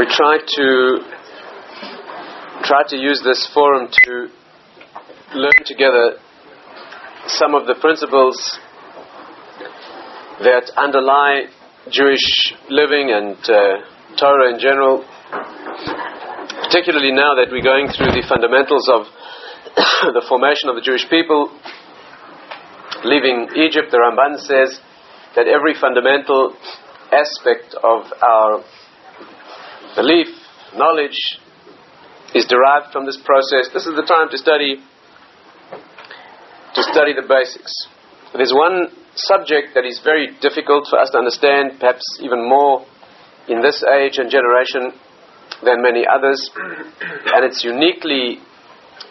we try to try to use this forum to learn together some of the principles that underlie Jewish living and uh, Torah in general, particularly now that we're going through the fundamentals of the formation of the Jewish people. Leaving Egypt, the Ramban says that every fundamental aspect of our belief, knowledge, is derived from this process. This is the time to study to study the basics. There's one subject that is very difficult for us to understand, perhaps even more in this age and generation than many others, and it's uniquely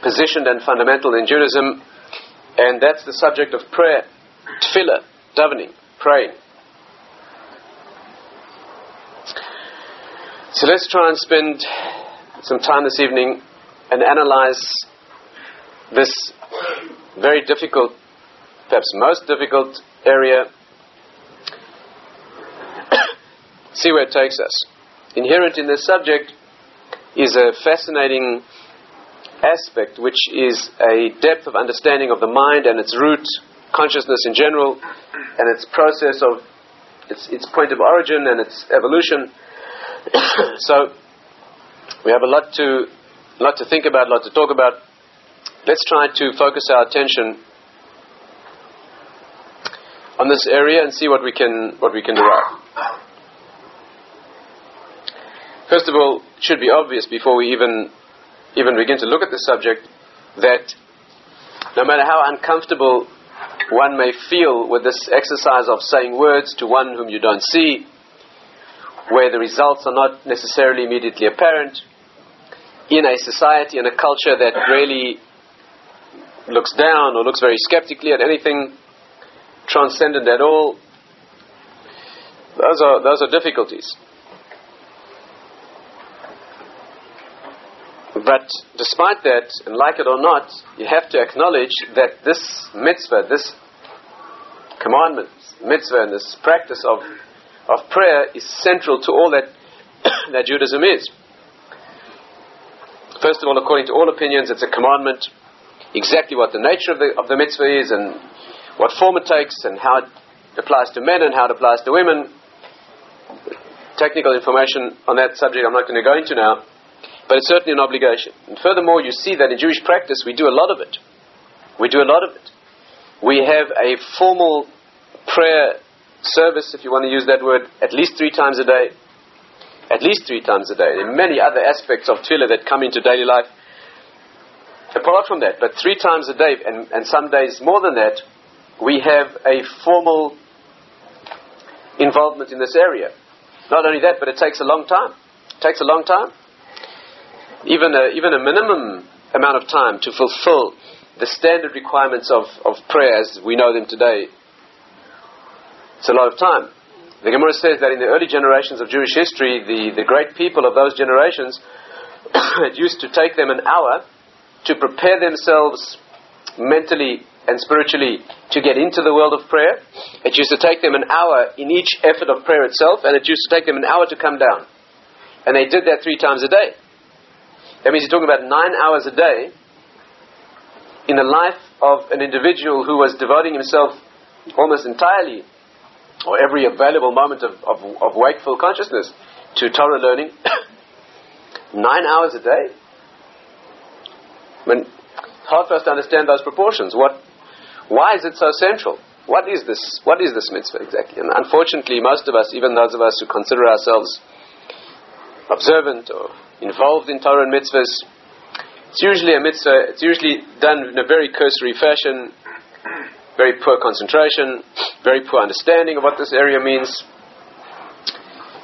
positioned and fundamental in Judaism, and that's the subject of prayer, tefillah, davening, praying. So let's try and spend some time this evening and analyze this very difficult, perhaps most difficult area. See where it takes us. Inherent in this subject is a fascinating aspect, which is a depth of understanding of the mind and its root, consciousness in general, and its process of its, its point of origin and its evolution. so we have a lot to lot to think about, a lot to talk about. Let's try to focus our attention on this area and see what we can what we can derive. First of all, it should be obvious before we even even begin to look at the subject that no matter how uncomfortable one may feel with this exercise of saying words to one whom you don't see, where the results are not necessarily immediately apparent, in a society and a culture that really looks down or looks very skeptically at anything transcendent at all, those are, those are difficulties. But despite that, and like it or not, you have to acknowledge that this mitzvah, this commandment, mitzvah, and this practice of, of prayer is central to all that, that Judaism is. First of all, according to all opinions, it's a commandment, exactly what the nature of the, of the mitzvah is, and what form it takes, and how it applies to men and how it applies to women. Technical information on that subject I'm not going to go into now. But it's certainly an obligation. And furthermore, you see that in Jewish practice we do a lot of it. We do a lot of it. We have a formal prayer service, if you want to use that word, at least three times a day. At least three times a day. There are many other aspects of tefillah that come into daily life. Apart from that, but three times a day, and, and some days more than that, we have a formal involvement in this area. Not only that, but it takes a long time. It takes a long time even a, even a minimum amount of time to fulfill the standard requirements of, of prayer as we know them today. It's a lot of time. The Gemara says that in the early generations of Jewish history, the, the great people of those generations, it used to take them an hour to prepare themselves mentally and spiritually to get into the world of prayer. It used to take them an hour in each effort of prayer itself, and it used to take them an hour to come down. And they did that three times a day. That means you're talking about nine hours a day in the life of an individual who was devoting himself almost entirely, or every available moment of, of, of wakeful consciousness, to Torah learning. nine hours a day? I mean, hard for us to understand those proportions. What, why is it so central? What is this? What is this mitzvah exactly? And unfortunately, most of us, even those of us who consider ourselves observant or involved in Torah and mitzvahs. It's usually a mitzvah, it's usually done in a very cursory fashion, very poor concentration, very poor understanding of what this area means.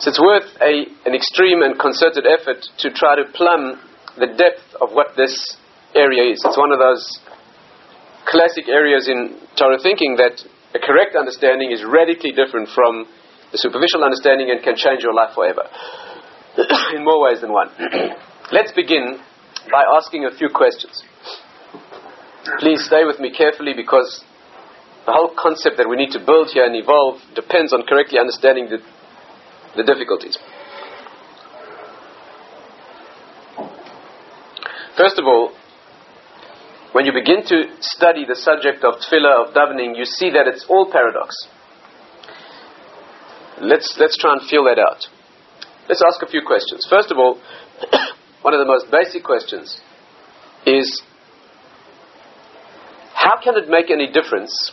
So it's worth a, an extreme and concerted effort to try to plumb the depth of what this area is. It's one of those classic areas in Torah thinking that a correct understanding is radically different from the superficial understanding and can change your life forever. in more ways than one. Let's begin by asking a few questions. Please stay with me carefully because the whole concept that we need to build here and evolve depends on correctly understanding the, the difficulties. First of all, when you begin to study the subject of tefillah, of davening, you see that it's all paradox. Let's, let's try and feel that out. Let's ask a few questions. First of all, one of the most basic questions is how can it make any difference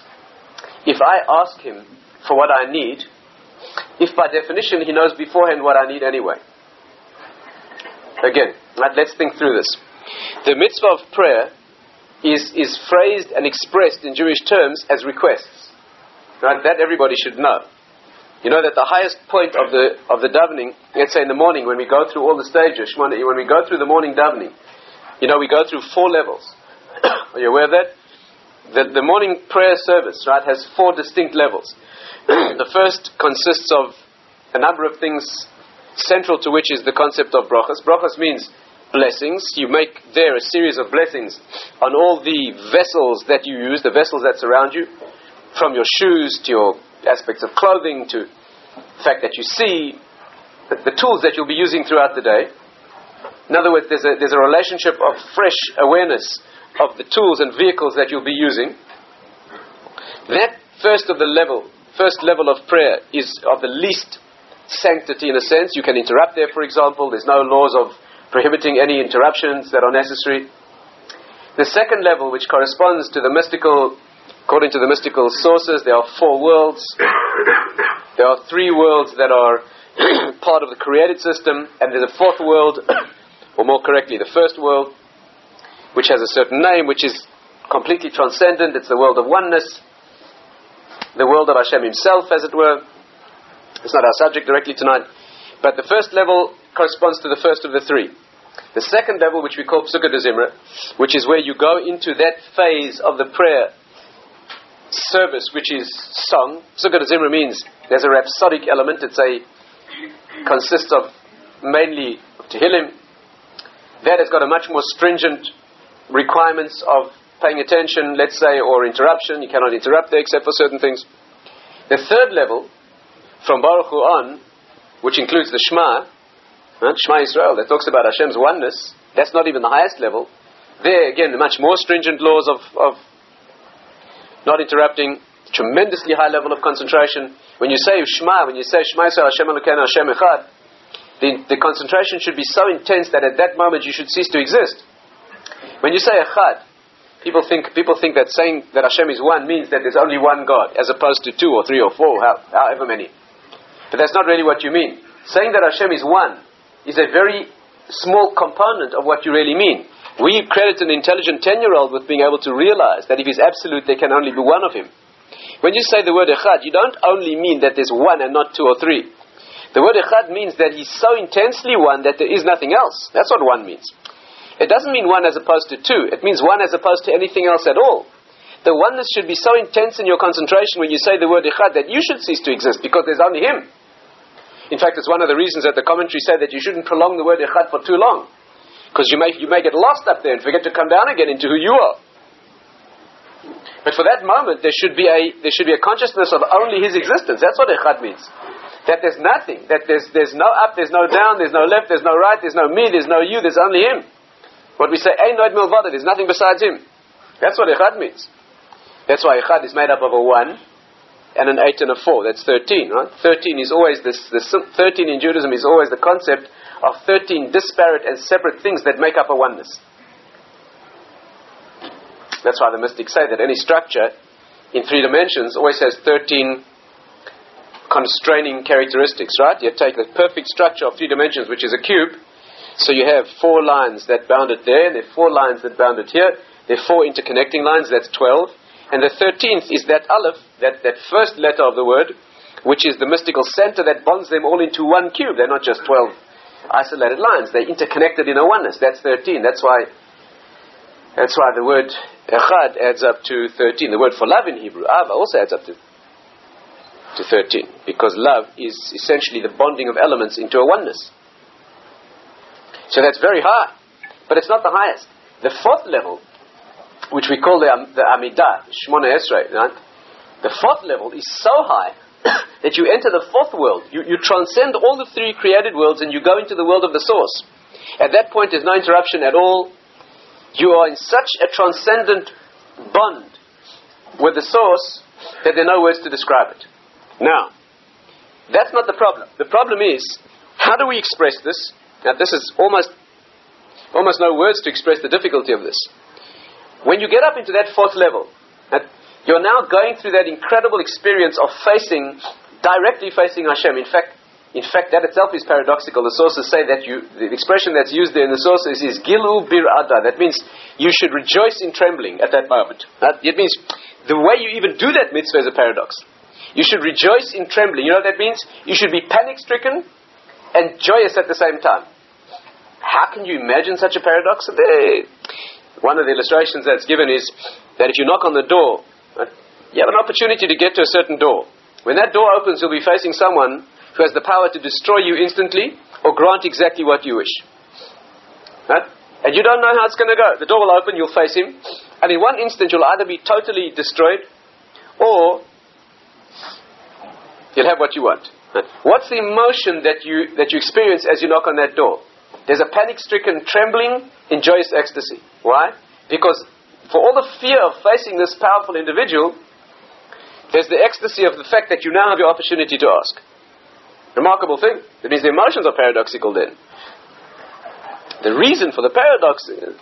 if I ask him for what I need, if by definition he knows beforehand what I need anyway? Again, let's think through this. The mitzvah of prayer is, is phrased and expressed in Jewish terms as requests. Right? That everybody should know. You know that the highest point of the, of the davening, let's say in the morning when we go through all the stages, when we go through the morning davening, you know, we go through four levels. Are you aware of that? The, the morning prayer service, right, has four distinct levels. the first consists of a number of things central to which is the concept of brachas. Brachas means blessings. You make there a series of blessings on all the vessels that you use, the vessels that surround you, from your shoes to your aspects of clothing to the fact that you see, the, the tools that you'll be using throughout the day. In other words, there's a, there's a relationship of fresh awareness of the tools and vehicles that you'll be using. That first of the level, first level of prayer is of the least sanctity in a sense. You can interrupt there, for example. There's no laws of prohibiting any interruptions that are necessary. The second level, which corresponds to the mystical, according to the mystical sources, there are four worlds. there are three worlds that are part of the created system, and there's a fourth world, or more correctly, the first world, which has a certain name, which is completely transcendent. It's the world of oneness, the world of Hashem Himself, as it were. It's not our subject directly tonight. But the first level corresponds to the first of the three. The second level, which we call Psukkah Zimra, which is where you go into that phase of the prayer service, which is song. Psukkah Zimra means there's a rhapsodic element. It's a consists of mainly Tehillim. That has got a much more stringent requirements of paying attention, let's say, or interruption. You cannot interrupt there except for certain things. The third level, from Baruch Hu on, which includes the Shema, Right? Shema Israel, that talks about Hashem's oneness. That's not even the highest level. There, again, the much more stringent laws of, of not interrupting, tremendously high level of concentration. When you say Shema, when you say Shema Israel, Hashem Elokeinu, Hashem Echad, the, the concentration should be so intense that at that moment you should cease to exist. When you say Echad, people think, people think that saying that Hashem is one means that there's only one God, as opposed to two or three or four, however many. But that's not really what you mean. Saying that Hashem is one is a very small component of what you really mean. We credit an intelligent 10 year old with being able to realize that if he's absolute, there can only be one of him. When you say the word echad, you don't only mean that there's one and not two or three. The word echad means that he's so intensely one that there is nothing else. That's what one means. It doesn't mean one as opposed to two. It means one as opposed to anything else at all. The oneness should be so intense in your concentration when you say the word echad that you should cease to exist because there's only him. In fact, it's one of the reasons that the commentary said that you shouldn't prolong the word echad for too long. Because you may, you may get lost up there and forget to come down again into who you are. But for that moment, there should be a, there should be a consciousness of only his existence. That's what echad means. That there's nothing. That there's, there's no up, there's no down, there's no left, there's no right, there's no me, there's no you, there's only him. What we say, Ein Od Milvado, there's nothing besides him. That's what echad means. That's why echad is made up of a one, and an 8 and a 4. That's 13, right? 13 is always this, this 13 in Judaism is always the concept of 13 disparate and separate things that make up a oneness. That's why the mystics say that any structure in three dimensions always has 13 constraining characteristics, right? You take the perfect structure of three dimensions, which is a cube. So you have four lines that bound it there, and there are four lines that bound it here. There are four interconnecting lines, that's 12. And the 13th is that aleph, that, that first letter of the word, which is the mystical center that bonds them all into one cube. They're not just 12 isolated lines. They're interconnected in a oneness. That's 13. That's why, that's why the word echad adds up to 13. The word for love in Hebrew, ahava, also adds up to, to 13. Because love is essentially the bonding of elements into a oneness. So that's very high. But it's not the highest. The fourth level which we call the, the Amidah, Shmona Esrei, right? The fourth level is so high that you enter the fourth world. You, you transcend all the three created worlds and you go into the world of the source. At that point, there's no interruption at all. You are in such a transcendent bond with the source that there are no words to describe it. Now, that's not the problem. The problem is, how do we express this? Now, this is almost, almost no words to express the difficulty of this. When you get up into that fourth level, you're now going through that incredible experience of facing, directly facing Hashem. In fact, in fact, that itself is paradoxical. The sources say that you, the expression that's used there in the sources is gilu bir ada. That means you should rejoice in trembling at that moment. That, it means the way you even do that mitzvah is a paradox. You should rejoice in trembling. You know what that means? You should be panic stricken and joyous at the same time. How can you imagine such a paradox? One of the illustrations that's given is that if you knock on the door uh, you have an opportunity to get to a certain door. When that door opens, you'll be facing someone who has the power to destroy you instantly or grant exactly what you wish. And you don't know how it's going to go. The door will open, you'll face him, and in one instant you'll either be totally destroyed or you'll have what you want. What's the emotion that you, that you experience as you knock on that door? There's a panic stricken trembling in joyous ecstasy. Why? Because for all the fear of facing this powerful individual, there's the ecstasy of the fact that you now have your opportunity to ask. Remarkable thing. That means the emotions are paradoxical then. The reason for the paradox, uh,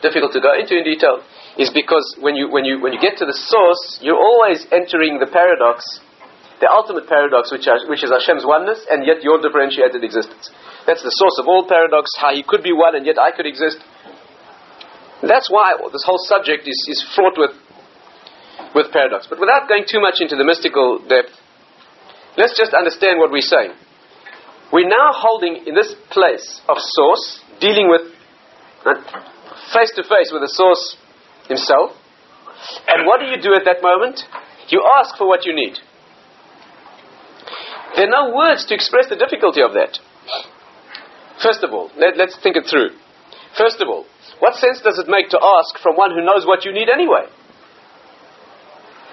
difficult to go into in detail, is because when you, when you, when you get to the source, you're always entering the paradox, the ultimate paradox, which, are, which is Hashem's oneness and yet your differentiated existence. That's the source of all paradox, how He could be one and yet I could exist. That's why this whole subject is, is fraught with, with paradox. But without going too much into the mystical depth, let's just understand what we're saying. We're now holding in this place of source, dealing with face to face with the source himself. And what do you do at that moment? You ask for what you need. There are no words to express the difficulty of that. First of all, let, us think it through. First of all, what sense does it make to ask from one who knows what you need anyway?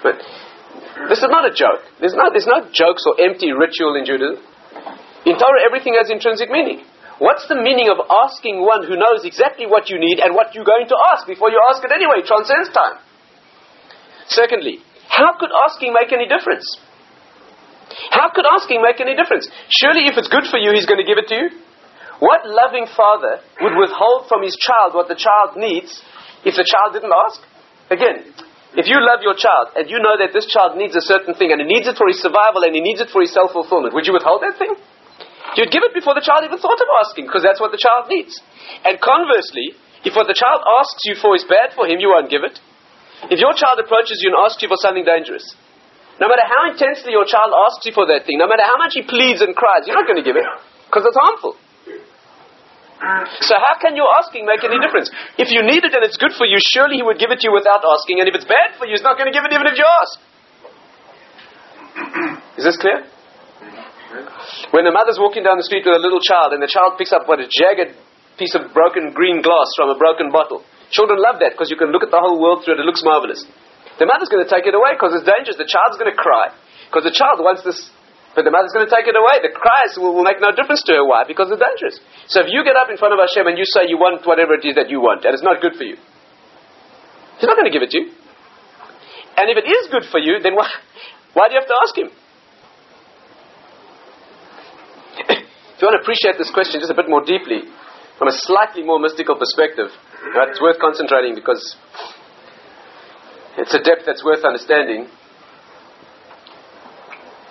But this is not a joke. There's no, there's no jokes or empty ritual in Judaism. In Torah, everything has intrinsic meaning. What's the meaning of asking one who knows exactly what you need and what you're going to ask before you ask it anyway? Transcends time. Secondly, how could asking make any difference? How could asking make any difference? Surely, if it's good for you, he's going to give it to you. What loving father would withhold from his child what the child needs if the child didn't ask? Again, if you love your child and you know that this child needs a certain thing and he needs it for his survival and he needs it for his self fulfillment, would you withhold that thing? You'd give it before the child even thought of asking because that's what the child needs. And conversely, if what the child asks you for is bad for him, you won't give it. If your child approaches you and asks you for something dangerous, no matter how intensely your child asks you for that thing, no matter how much he pleads and cries, you're not going to give it because it's harmful. So how can your asking make any difference? If you need it and it's good for you, surely he would give it to you without asking. And if it's bad for you, he's not going to give it even if you ask. Is this clear? When a mother's walking down the street with a little child and the child picks up what a jagged piece of broken green glass from a broken bottle. Children love that because you can look at the whole world through it. It looks marvelous. The mother's going to take it away because it's dangerous. The child's going to cry because the child wants this but the mother's going to take it away. The cries will, will, make no difference to her. Why? Because it's dangerous. So if you get up in front of Hashem and you say you want whatever it is that you want, and it's not good for you, He's not going to give it to you. And if it is good for you, then why, why do you have to ask Him? if you want to appreciate this question just a bit more deeply, from a slightly more mystical perspective, right, it's worth concentrating because it's a depth that's worth understanding.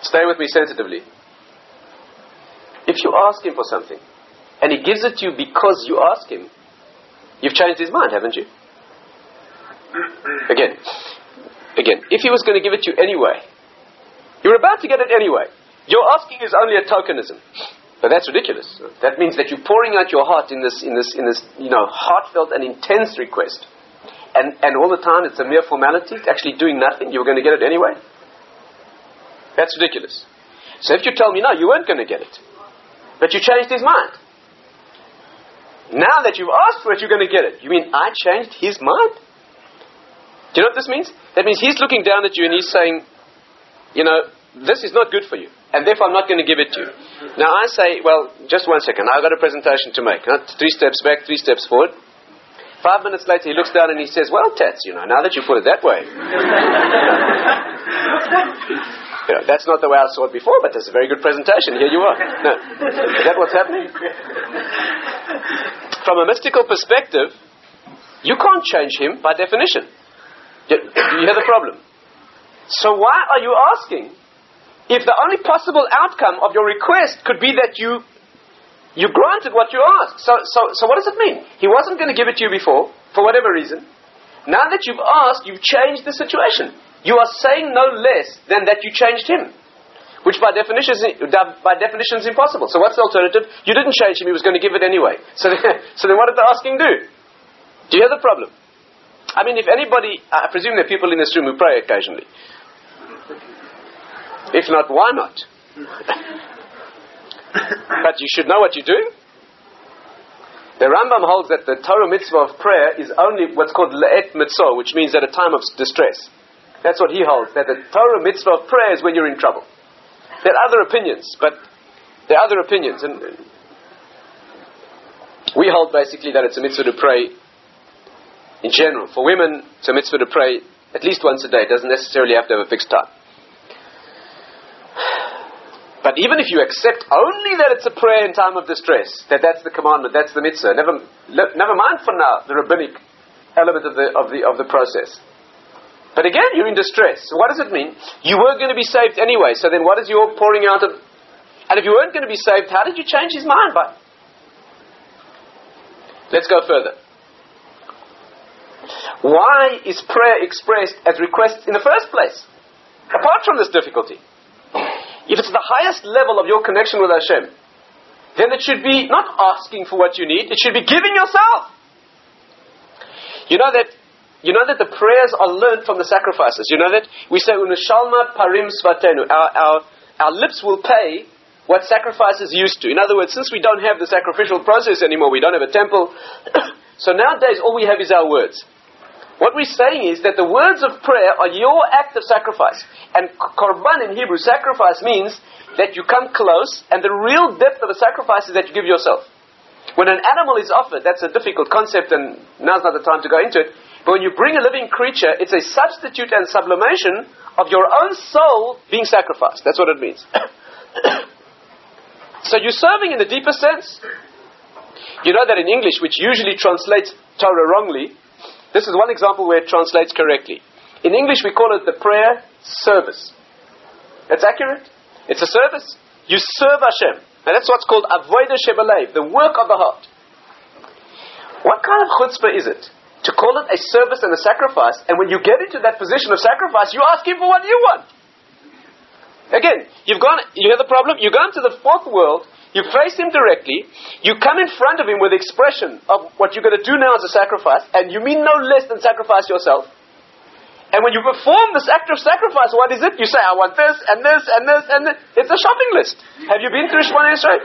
Stay with me sensitively. If you ask him for something, and he gives it to you because you ask him, you've changed his mind, haven't you? Again, again, if he was going to give it to you anyway, you're about to get it anyway. Your asking is only a tokenism. But that's ridiculous. That means that you're pouring out your heart in this, in this, in this, you know, heartfelt and intense request. And, and all the time it's a mere formality, it's actually doing nothing, you were going to get it anyway. That's ridiculous. So if you tell me, no, you weren't going to get it, but you changed his mind. Now that you've asked for it, you're going to get it. You mean I changed his mind? Do you know what this means? That means he's looking down at you and he's saying, you know, this is not good for you, and therefore I'm not going to give it to you. Now I say, well, just one second, I've got a presentation to make. Three steps back, three steps forward. Five minutes later, he looks down and he says, Well, Tatz, you know, now that you put it that way. you know, that's not the way I saw it before, but that's a very good presentation. Here you are. No. Is that what's happening? From a mystical perspective, you can't change him by definition. Do you hear the problem? So why are you asking if the only possible outcome of your request could be that you you granted what you asked. So, so, so what does it mean? He wasn't going to give it to you before, for whatever reason. Now that you've asked, you've changed the situation. You are saying no less than that you changed him. Which by definition, is, by definition is impossible. So what's the alternative? You didn't change him, he was going to give it anyway. So so then what did the asking do? Do you hear the problem? I mean, if anybody, I presume there are people in this room who pray occasionally. If not, why not? but you should know what you're doing. The Rambam holds that the Torah mitzvah of prayer is only what's called le'et mitzvah, which means at a time of distress. That's what he holds, that the Torah mitzvah of prayer is when you're in trouble. There are other opinions, but there are other opinions. And we hold basically that it's a mitzvah to pray in general. For women, it's a mitzvah to pray at least once a day. It doesn't necessarily have to have a fixed time. But even if you accept only that it's a prayer in time of distress, that that's the commandment, that's the mitzvah, never, never mind for now the rabbinic element of the, of the, of the process. But again, you're in distress. So what does it mean? You were going to be saved anyway, so then what is your pouring out of... And if you weren't going to be saved, how did you change his mind by? Let's go further. Why is prayer expressed as request in the first place? Apart from this difficulty. If it's the highest level of your connection with Hashem, then it should be not asking for what you need, it should be giving yourself. You know that you know that the prayers are learned from the sacrifices. You know that we say Uneshalma parim sefatenu. Our, our, our lips will pay what sacrifices used to. In other words, since we don't have the sacrificial process anymore, we don't have a temple. so nowadays all we have is our words. What we're saying is that the words of prayer are your act of sacrifice. And korban in Hebrew, sacrifice means that you come close, and the real depth of a sacrifice is that you give yourself. When an animal is offered, that's a difficult concept, and now's not the time to go into it. But when you bring a living creature, it's a substitute and sublimation of your own soul being sacrificed. That's what it means. so you're serving in the deeper sense. You know that in English, which usually translates Torah wrongly, this is one example where it translates correctly. In English, we call it the prayer service. That's accurate. It's a service. You serve Hashem. And that's what's called avodah shebalev, the work of the heart. What kind of chutzpah is it to call it a service and a sacrifice, and when you get into that position of sacrifice, you ask Him for what you want? Again, you've gone, you hear the problem? You've gone to the fourth world, you face him directly, you come in front of him with expression of what you're going to do now as a sacrifice, and you mean no less than sacrifice yourself. And when you perform this act of sacrifice, what is it? You say, I want this, and this, and this, and this. It's a shopping list. Have you been through Shemona Esrei?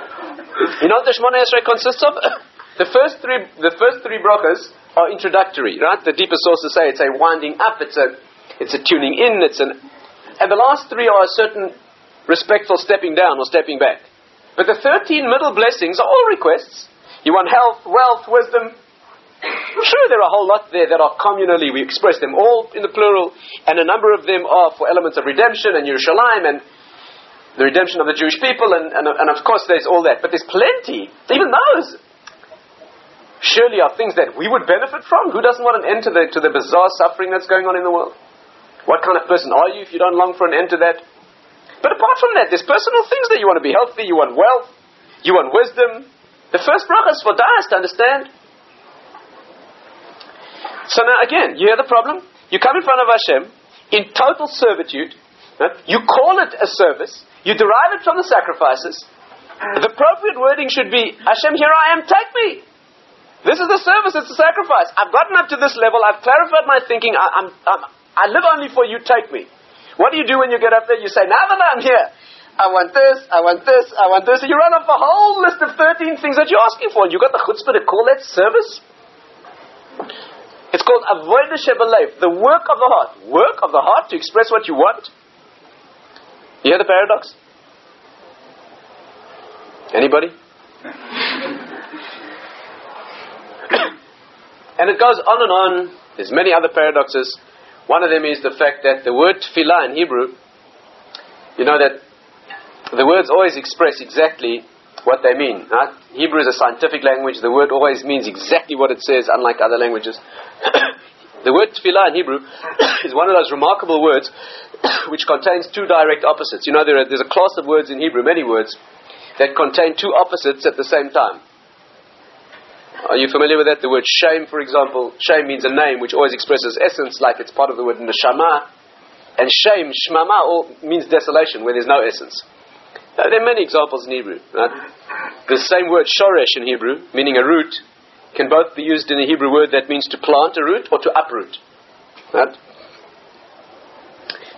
You know what the Shemona Esrei consists of? the first three, the first three brachas are introductory, right? The deeper sources say it's a winding up, it's a, it's a tuning in, it's an, and the last three are a certain respectful stepping down or stepping back. But the 13 middle blessings are all requests. You want health, wealth, wisdom. Sure, there are a whole lot there that are communally. We express them all in the plural, and a number of them are for elements of redemption and Yerushalayim and the redemption of the Jewish people, and, and, and of course there's all that. But there's plenty. Even those surely are things that we would benefit from. Who doesn't want an end to the, to the bizarre suffering that's going on in the world? What kind of person are you if you don't long for an end to that? But apart from that, there's personal things that you want to be healthy, you want wealth, you want wisdom. The first bracha is for da'as to understand. So now again, you hear the problem? You come in front of Hashem in total servitude. You call it a service. You derive it from the sacrifices. The appropriate wording should be, Hashem, here I am, take me. This is the service, it's the sacrifice. I've gotten up to this level, I've clarified my thinking, I, I'm, I'm, I live only for you, take me. What do you do when you get up there? You say, now that I'm here, I want this, I want this, I want this. And you run off a whole list of 13 things that you're asking for. And you got the chutzpah to call that service? It's called avodah shebalev, the work of the heart. Work of the heart to express what you want. You hear the paradox? Anybody? And it goes on and on. There's many other paradoxes. One of them is the fact that the word tefillah in Hebrew, you know that the words always express exactly what they mean. Hebrew is a scientific language. The word always means exactly what it says, unlike other languages. the word tefillah in Hebrew is one of those remarkable words which contains two direct opposites. You know, there are, there's a class of words in Hebrew, many words, that contain two opposites at the same time. Are you familiar with that? The word shame, for example. Shame means a name which always expresses essence, like it's part of the word neshama. And shame, shmama, all means desolation, where there's no essence. Now, there are many examples in Hebrew. Right? The same word shoresh in Hebrew, meaning a root, can both be used in a Hebrew word that means to plant a root or to uproot. Right?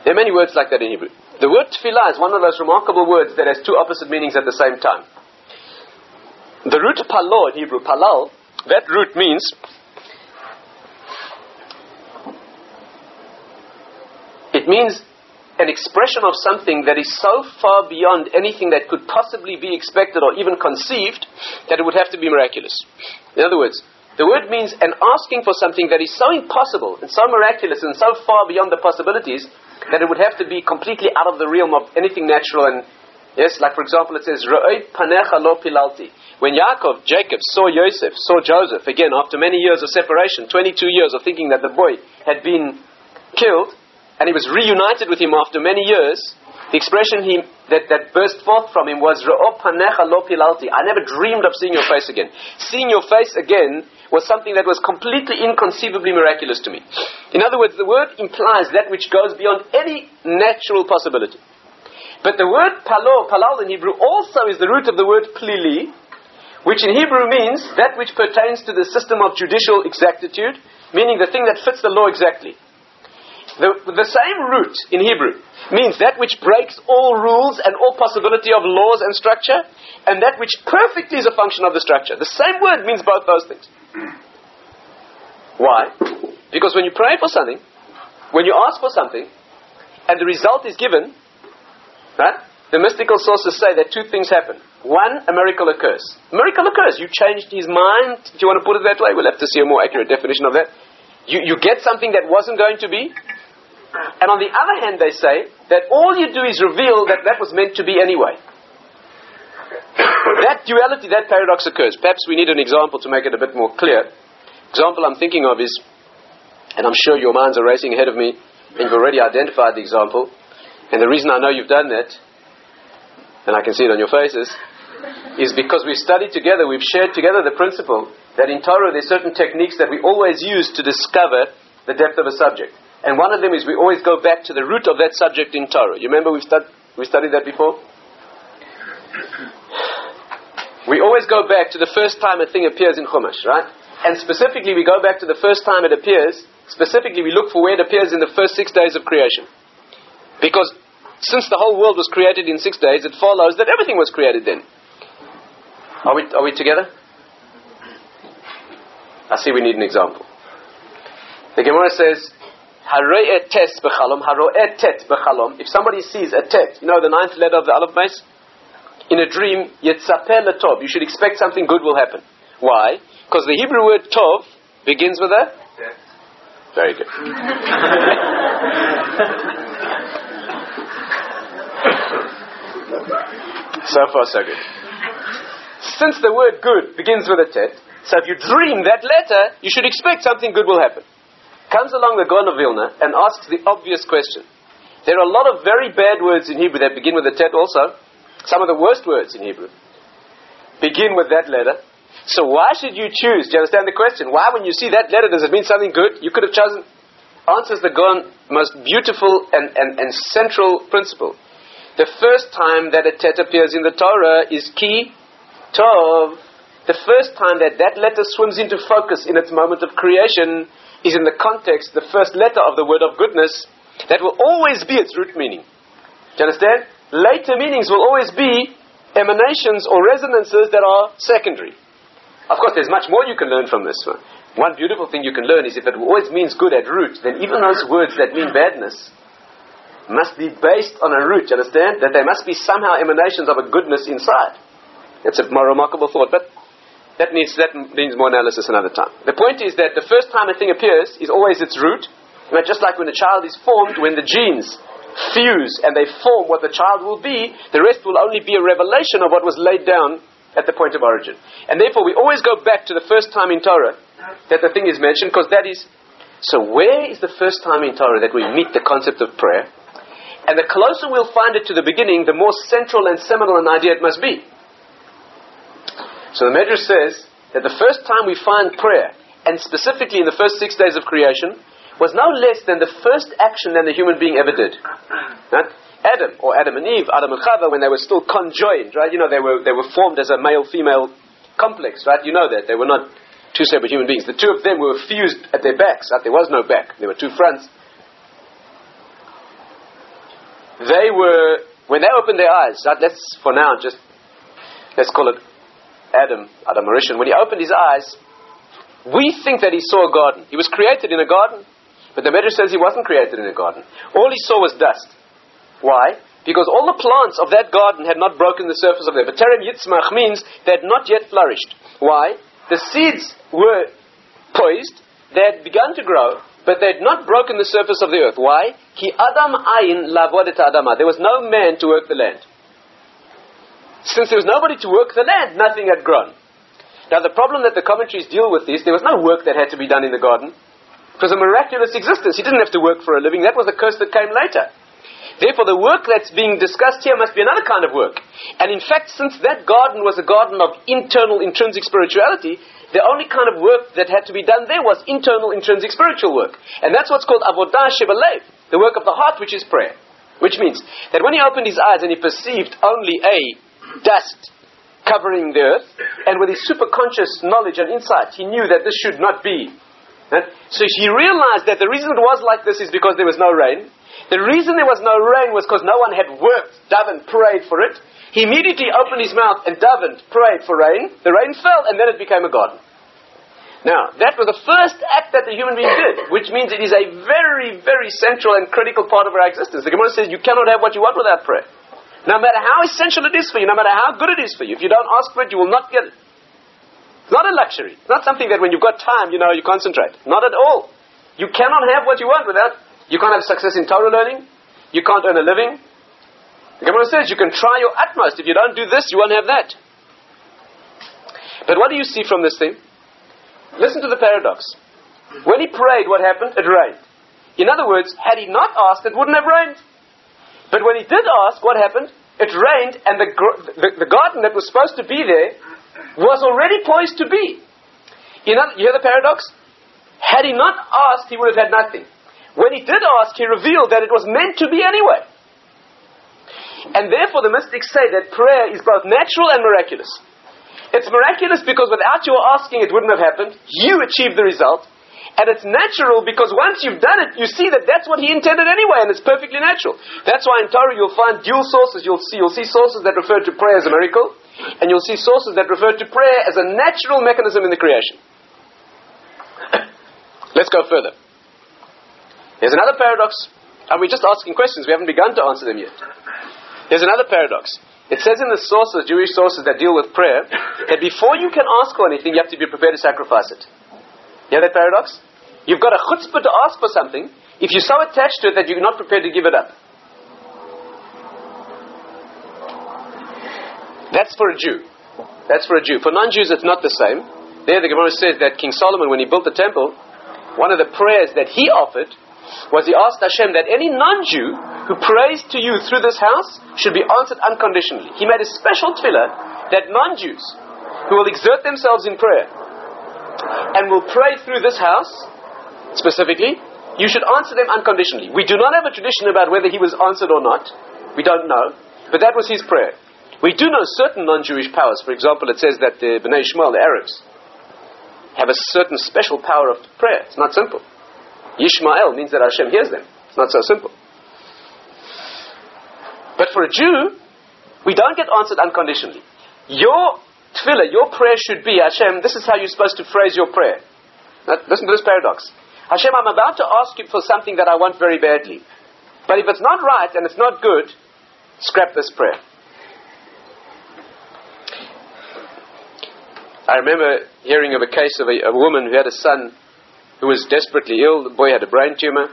There are many words like that in Hebrew. The word tefillah is one of those remarkable words that has two opposite meanings at the same time. The root palo in Hebrew, palal, that root means it means an expression of something that is so far beyond anything that could possibly be expected or even conceived that it would have to be miraculous. In other words, the word means an asking for something that is so impossible and so miraculous and so far beyond the possibilities that it would have to be completely out of the realm of anything natural and Yes, like for example, it says, panecha lo pilalti. When Yaakov, Jacob, saw Yosef, saw Joseph, again, after many years of separation, 22 years of thinking that the boy had been killed, and he was reunited with him after many years, the expression he, that, that burst forth from him was, panecha lo pilalti. I never dreamed of seeing your face again. Seeing your face again was something that was completely inconceivably miraculous to me. In other words, the word implies that which goes beyond any natural possibility. But the word palo, palal in Hebrew also is the root of the word plili, which in Hebrew means that which pertains to the system of judicial exactitude, meaning the thing that fits the law exactly. The, the same root in Hebrew means that which breaks all rules and all possibility of laws and structure, and that which perfectly is a function of the structure. The same word means both those things. Why? Because when you pray for something, when you ask for something, and the result is given, Right? The mystical sources say that two things happen. One, a miracle occurs. A miracle occurs. You changed his mind. Do you want to put it that way, we'll have to see a more accurate definition of that. You, you get something that wasn't going to be. And on the other hand, they say that all you do is reveal that that was meant to be anyway. that duality, that paradox occurs. Perhaps we need an example to make it a bit more clear. Example I'm thinking of is, and I'm sure your minds are racing ahead of me, and you've already identified the example, and the reason I know you've done that, and I can see it on your faces, is because we've studied together, we've shared together the principle that in Torah there's certain techniques that we always use to discover the depth of a subject. And one of them is we always go back to the root of that subject in Torah. You remember we, stud- we studied that before? We always go back to the first time a thing appears in Chumash, right? And specifically, we go back to the first time it appears. Specifically, we look for where it appears in the first six days of creation. Because since the whole world was created in six days, it follows that everything was created then. Are we, are we together? I see we need an example. The Gemara says, tes bechalom, tet bechalom. If somebody sees a tet, you know the ninth letter of the Aleph Beis? In a dream, yetzapeh letov. You should expect something good will happen. Why? Because the Hebrew word tov begins with a? Very good. So far, so good. Since the word good begins with a tet, so if you dream that letter, you should expect something good will happen. Comes along the Gaon of Vilna and asks the obvious question. There are a lot of very bad words in Hebrew that begin with a tet also. Some of the worst words in Hebrew begin with that letter. So why should you choose? Do you understand the question? Why, when you see that letter, does it mean something good? You could have chosen. Answers the Gaon most beautiful and, and, and central principle. The first time that a tet appears in the Torah is ki tov. The first time that that letter swims into focus in its moment of creation is in the context, the first letter of the word of goodness. That will always be its root meaning. Do you understand? Later meanings will always be emanations or resonances that are secondary. Of course, there's much more you can learn from this one. One beautiful thing you can learn is if it always means good at root, then even those words that mean badness must be based on a root, you understand? That there must be somehow emanations of a goodness inside. It's a more remarkable thought. But that needs, that needs more analysis another time. The point is that the first time a thing appears is always its root. You know, just like when a child is formed, when the genes fuse and they form what the child will be, the rest will only be a revelation of what was laid down at the point of origin. And therefore, we always go back to the first time in Torah that the thing is mentioned, because that is. So, where is the first time in Torah that we meet the concept of prayer? And the closer we'll find it to the beginning, the more central and seminal an idea it must be. So the Medrash says that the first time we find prayer, and specifically in the first six days of creation, was no less than the first action that the human being ever did. Right? Adam, or Adam and Eve, Adam and Chava, when they were still conjoined, right? You know, they were, they were formed as a male-female complex, right? You know that. They were not two separate human beings. The two of them were fused at their backs, right? There was no back. There were two fronts. They were, when they opened their eyes, right? Let's, for now, just, let's call it Adam, Adam HaRishon, when he opened his eyes, we think that he saw a garden. He was created in a garden, but the Medrash says he wasn't created in a garden. All he saw was dust. Why? Because all the plants of that garden had not broken the surface of it. But Terem Yitzmach means they had not yet flourished. Why? The seeds were poised, they had begun to grow, but they had not broken the surface of the earth. Why? Ki Adam ayin lavodet adama. There was no man to work the land. Since there was nobody to work the land, nothing had grown. Now, the problem that the commentaries deal with is there was no work that had to be done in the garden. It was a miraculous existence. He didn't have to work for a living. That was the curse that came later. Therefore, the work that's being discussed here must be another kind of work. And in fact, since that garden was a garden of internal, intrinsic spirituality, the only kind of work that had to be done there was internal, intrinsic spiritual work. And that's what's called avodah shebalev, the work of the heart, which is prayer. Which means that when he opened his eyes and he perceived only a dust covering the earth, and with his superconscious knowledge and insight, he knew that this should not be. So he realized that the reason it was like this is because there was no rain. The reason there was no rain was because no one had worked, davened, prayed for it. He immediately opened his mouth and davened, prayed for rain. The rain fell, and then it became a garden. Now, that was the first act that the human being did, which means it is a very, very central and critical part of our existence. The Gemara says you cannot have what you want without prayer. No matter how essential it is for you, no matter how good it is for you, if you don't ask for it, you will not get it. It's not a luxury. It's not something that when you've got time, you know, you concentrate. Not at all. You cannot have what you want without, you can't have success in Torah learning. You can't earn a living. The Gemara says you can try your utmost. If you don't do this, you won't have that. But what do you see from this thing? Listen to the paradox. When he prayed, what happened? It rained. In other words, had he not asked, it wouldn't have rained. But when he did ask, what happened? It rained, and the, the, the garden that was supposed to be there was already poised to be. You, know, you hear the paradox? Had he not asked, he would have had nothing. When he did ask, he revealed that it was meant to be anyway. And therefore, the mystics say that prayer is both natural and miraculous. It's miraculous because without your asking, it wouldn't have happened. You achieved the result. And it's natural because once you've done it, you see that that's what he intended anyway, and it's perfectly natural. That's why in Torah you'll find dual sources. You'll see, you'll see sources that refer to prayer as a miracle, and you'll see sources that refer to prayer as a natural mechanism in the creation. Let's go further. There's another paradox, and we're just asking questions. We haven't begun to answer them yet. There's another paradox. It says in the sources, Jewish sources that deal with prayer, that before you can ask for anything, you have to be prepared to sacrifice it. You hear that paradox? You've got a chutzpah to ask for something if you're so attached to it that you're not prepared to give it up. That's for a Jew. That's for a Jew. For non-Jews, it's not the same. There, the Gemara says that King Solomon, when he built the temple, one of the prayers that he offered was he asked Hashem that any non-Jew who prays to you through this house should be answered unconditionally. He made a special tefillah that non-Jews who will exert themselves in prayer and will pray through this house, specifically, you should answer them unconditionally. We do not have a tradition about whether he was answered or not. We don't know. But that was his prayer. We do know certain non-Jewish powers. For example, it says that the Bnei Ishmael, the Arabs, have a certain special power of prayer. It's not simple. Yishmael means that Hashem hears them. It's not so simple. But for a Jew, we don't get answered unconditionally. Your tefillah, your prayer should be, Hashem, this is how you're supposed to phrase your prayer. Now, listen to this paradox. Hashem, I'm about to ask you for something that I want very badly. But if it's not right and it's not good, scrap this prayer. I remember hearing of a case of a, a woman who had a son who was desperately ill. The boy had a brain tumor.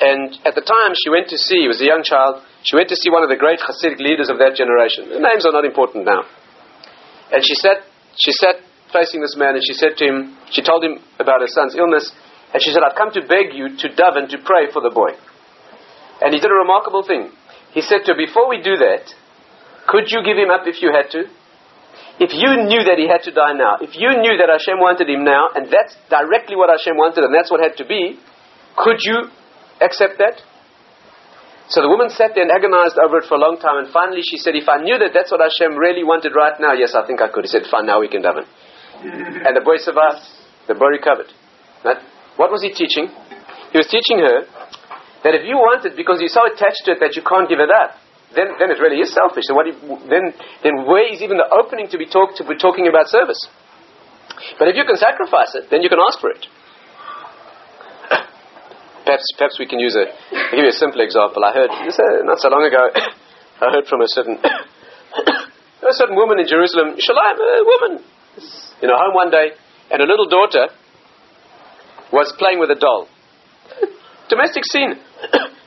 And at the time she went to see, he was a young child, she went to see one of the great Hasidic leaders of that generation. The names are not important now. And she sat, she sat facing this man and she said to him, she told him about her son's illness, and she said, I've come to beg you to daven, to pray for the boy. And he did a remarkable thing. He said to her, before we do that, could you give him up if you had to? If you knew that he had to die now, if you knew that Hashem wanted him now, and that's directly what Hashem wanted, and that's what had to be, could you accept that? So the woman sat there and agonized over it for a long time, and finally she said, If I knew that that's what Hashem really wanted right now, yes, I think I could. He said, Fine, now we can daven. and the boy survived. The boy recovered. What was he teaching? He was teaching her that if you want it because you're so attached to it that you can't give it up, then, then it really is selfish. So what then, then where is even the opening to be, talk, to be talking about service? But if you can sacrifice it, then you can ask for it. Perhaps, perhaps we can use a. I'll give you a simple example. I heard uh, not so long ago. I heard from a certain a certain woman in Jerusalem, Shalim, a woman, you know, home one day, and a little daughter was playing with a doll. Domestic scene.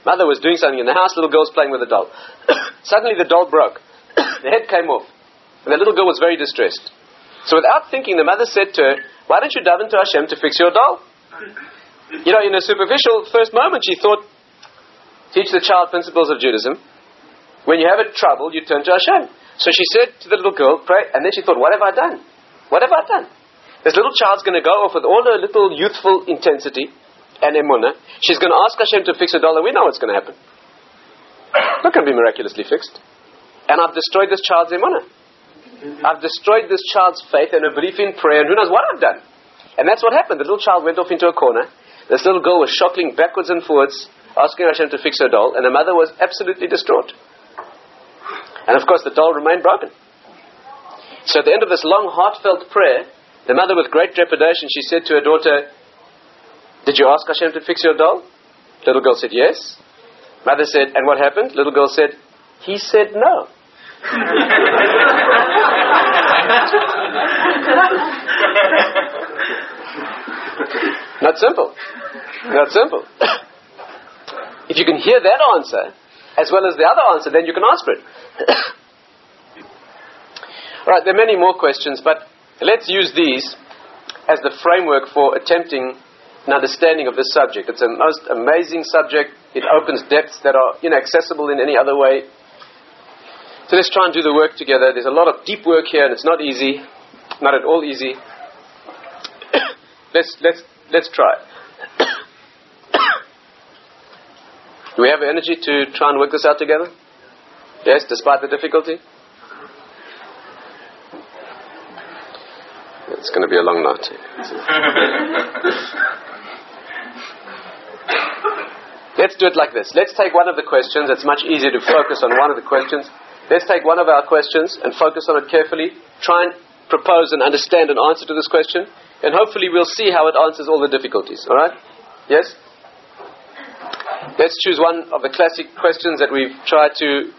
Mother was doing something in the house, little girl's playing with a doll. Suddenly the doll broke. the head came off. And the little girl was very distressed. So without thinking, the mother said to her, Why don't you daven to Hashem to fix your doll? You know, in a superficial first moment, she thought, teach the child principles of Judaism. When you have a trouble, you turn to Hashem. So she said to the little girl, pray, and then she thought, what have I done? What have I done? This little child's going to go off with all her little youthful intensity and emunah. She's going to ask Hashem to fix a doll, and we know what's going to happen. Not going to be miraculously fixed. And I've destroyed this child's emunah. I've destroyed this child's faith and her belief in prayer, and who knows what I've done. And that's what happened. The little child went off into a corner, this little girl was shuffling backwards and forwards, asking Hashem to fix her doll, and the mother was absolutely distraught. And of course, the doll remained broken. So at the end of this long, heartfelt prayer, the mother, with great trepidation, she said to her daughter, Did you ask Hashem to fix your doll? Little girl said, Yes. Mother said, And what happened? Little girl said, He said no. Not simple. Not simple. if you can hear that answer, as well as the other answer, then you can for it. All right, there are many more questions, but let's use these as the framework for attempting an understanding of this subject. It's a most amazing subject. It opens depths that are inaccessible in any other way. So let's try and do the work together. There's a lot of deep work here, and it's not easy, not at all easy. let's let's let's try. Do we have energy to try and work this out together? Yes, despite the difficulty? It's going to be a long night. Let's do it like this. Let's take one of the questions. It's much easier to focus on one of the questions. Let's take one of our questions and focus on it carefully. Try and propose and understand an answer to this question and hopefully we'll see how it answers all the difficulties. All right? Yes? Let's choose one of the classic questions that we've tried to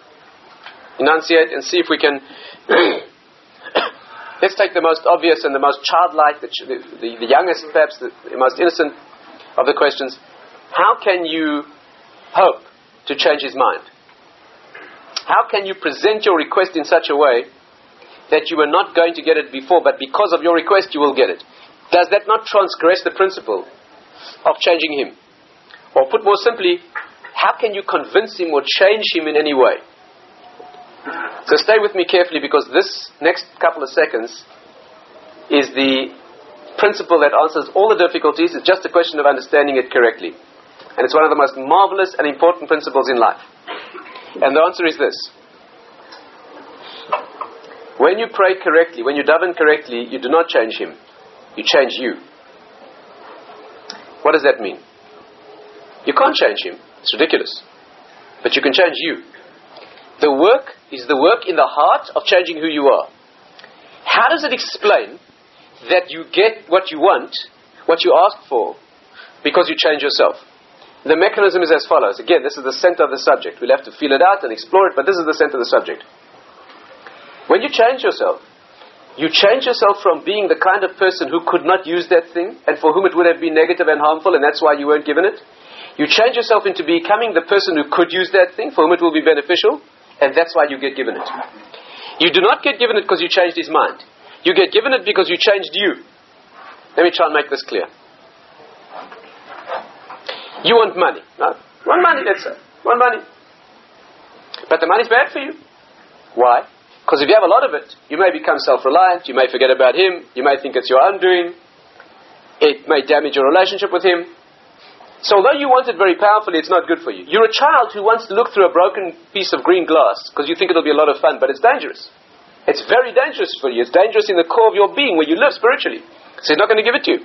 enunciate and see if we can. Let's take the most obvious and the most childlike, the, the, the youngest, perhaps the, the most innocent of the questions. How can you hope to change his mind? How can you present your request in such a way that you were not going to get it before, but because of your request you will get it? Does that not transgress the principle of changing him? Or put more simply, how can you convince him or change him in any way? So stay with me carefully because this next couple of seconds is the principle that answers all the difficulties. It's just a question of understanding it correctly. And it's one of the most marvelous and important principles in life. And the answer is this. When you pray correctly, when you daven correctly, you do not change him. You change you. What does that mean? You can't change him. It's ridiculous. But you can change you. The work is the work in the heart of changing who you are. How does it explain that you get what you want, what you ask for, because you change yourself? The mechanism is as follows. Again, this is the center of the subject. We'll have to feel it out and explore it, but this is the center of the subject. When you change yourself, You change yourself from being the kind of person who could not use that thing and for whom it would have been negative and harmful and that's why you weren't given it. You change yourself into becoming the person who could use that thing for whom it will be beneficial and that's why you get given it. You do not get given it because you changed his mind. You get given it because you changed you. Let me try and make this clear. You want money, no? Want money, let's say. Want money. But the money's bad for you. Why? Because if you have a lot of it, you may become self-reliant, you may forget about him, you may think it's your undoing, it may damage your relationship with him. So although you want it very powerfully, it's not good for you. You're a child who wants to look through a broken piece of green glass because you think it'll be a lot of fun, but it's dangerous. It's very dangerous for you. It's dangerous in the core of your being where you live spiritually. So he's not going to give it to you.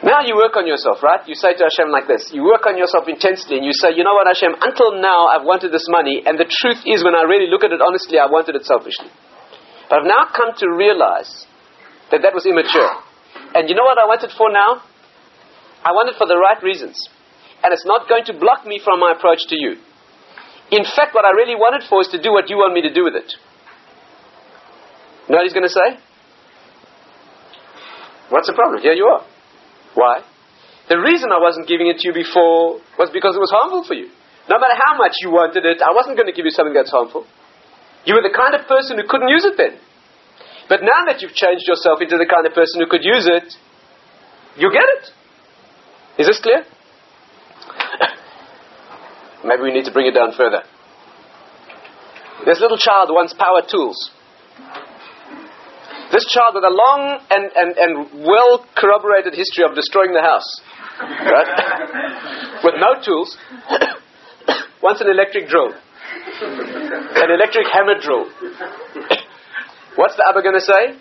Now you work on yourself, right? You say to Hashem like this. You work on yourself intensely and you say, you know what Hashem, until now I've wanted this money and the truth is when I really look at it honestly, I wanted it selfishly. But I've now come to realize that that was immature. And you know what I want it for now? I want it for the right reasons. And it's not going to block me from my approach to you. In fact, what I really want it for is to do what you want me to do with it. You know what he's going to say? What's the problem? Here you are. Why? The reason I wasn't giving it to you before was because it was harmful for you. No matter how much you wanted it, I wasn't going to give you something that's harmful. You were the kind of person who couldn't use it then. But now that you've changed yourself into the kind of person who could use it, you get it. Is this clear? Maybe we need to bring it down further. This little child wants power tools. This child with a long and, and, and well corroborated history of destroying the house, right? with no tools, wants an electric drill, an electric hammer drill. What's the Abba going to say?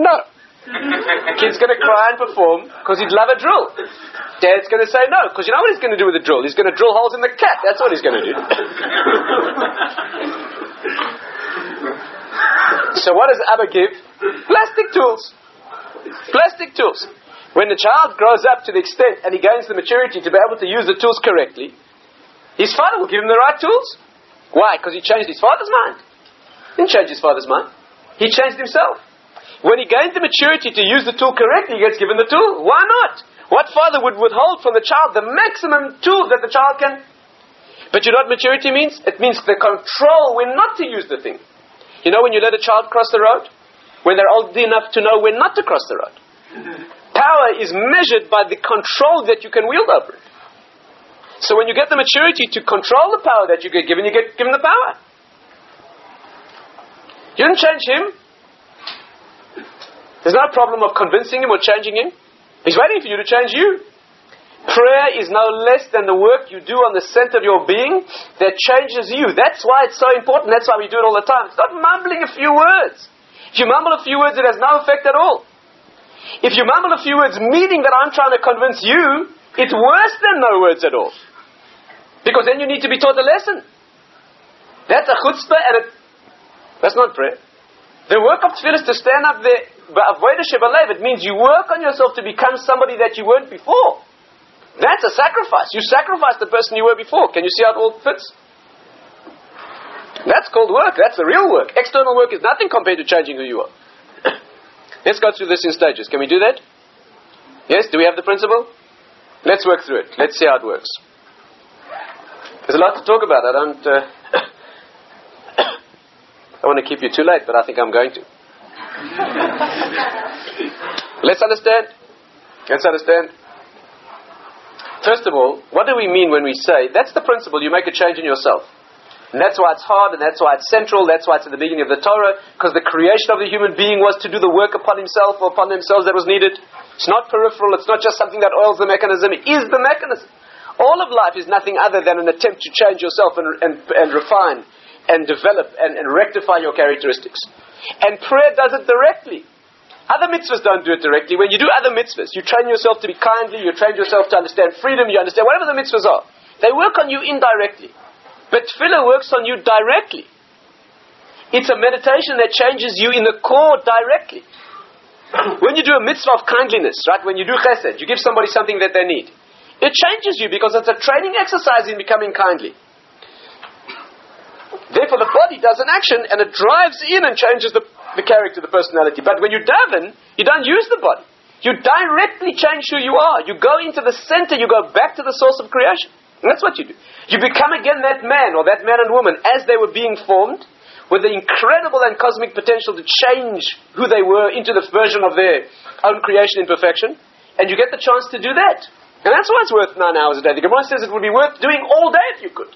No. Kid's going to cry and perform because he'd love a drill. Dad's going to say no because you know what he's going to do with the drill? He's going to drill holes in the cat. That's what he's going to do. so what does Abba give? Plastic tools. Plastic tools. When the child grows up to the extent and he gains the maturity to be able to use the tools correctly, his father will give him the right tools. Why? Because he changed his father's mind. He didn't change his father's mind. He changed himself. When he gains the maturity to use the tool correctly, he gets given the tool. Why not? What father would withhold from the child the maximum tool that the child can? But you know what maturity means? It means the control when not to use the thing. You know when you let a child cross the road? When they're old enough to know when not to cross the road. Power is measured by the control that you can wield over it. So when you get the maturity to control the power that you get given, you get given the power. You didn't change him. There's no problem of convincing him or changing him. He's waiting for you to change you. Prayer is no less than the work you do on the center of your being that changes you. That's why it's so important. That's why we do it all the time. It's not mumbling a few words. If you mumble a few words, it has no effect at all. If you mumble a few words, meaning that I'm trying to convince you, it's worse than no words at all. Because then you need to be taught a lesson. That's a chutzpah and it, that's not prayer. The work of tefillah is to stand up there, but avodah it means you work on yourself to become somebody that you weren't before. That's a sacrifice. You sacrifice the person you were before. Can you see how it all fits? That's called work. That's the real work. External work is nothing compared to changing who you are. Let's go through this in stages. Can we do that? Yes? Do we have the principle? Let's work through it. Let's see how it works. There's a lot to talk about. I don't. Uh, I want to keep you too late, but I think I'm going to. Let's understand. Let's understand. First of all, what do we mean when we say that's the principle? You make a change in yourself. And that's why it's hard, and that's why it's central, that's why it's at the beginning of the Torah, because the creation of the human being was to do the work upon himself or upon themselves that was needed. It's not peripheral, it's not just something that oils the mechanism, it is the mechanism. All of life is nothing other than an attempt to change yourself and, and, and refine and develop and, and rectify your characteristics. And prayer does it directly. Other mitzvahs don't do it directly. When you do other mitzvahs, you train yourself to be kindly, you train yourself to understand freedom, you understand whatever the mitzvahs are. They work on you indirectly. But tefillah works on you directly. It's a meditation that changes you in the core directly. when you do a mitzvah of kindliness, right, when you do chesed, you give somebody something that they need. It changes you because it's a training exercise in becoming kindly. Therefore, the body does an action and it drives in and changes the the character, the personality. But when you daven, you don't use the body. You directly change who you are. You go into the center, you go back to the source of creation. And that's what you do. You become again that man or that man and woman as they were being formed with the incredible and cosmic potential to change who they were into the version of their own creation in perfection. And you get the chance to do that. And that's why it's worth nine hours a day. The Gemara says it would be worth doing all day if you could.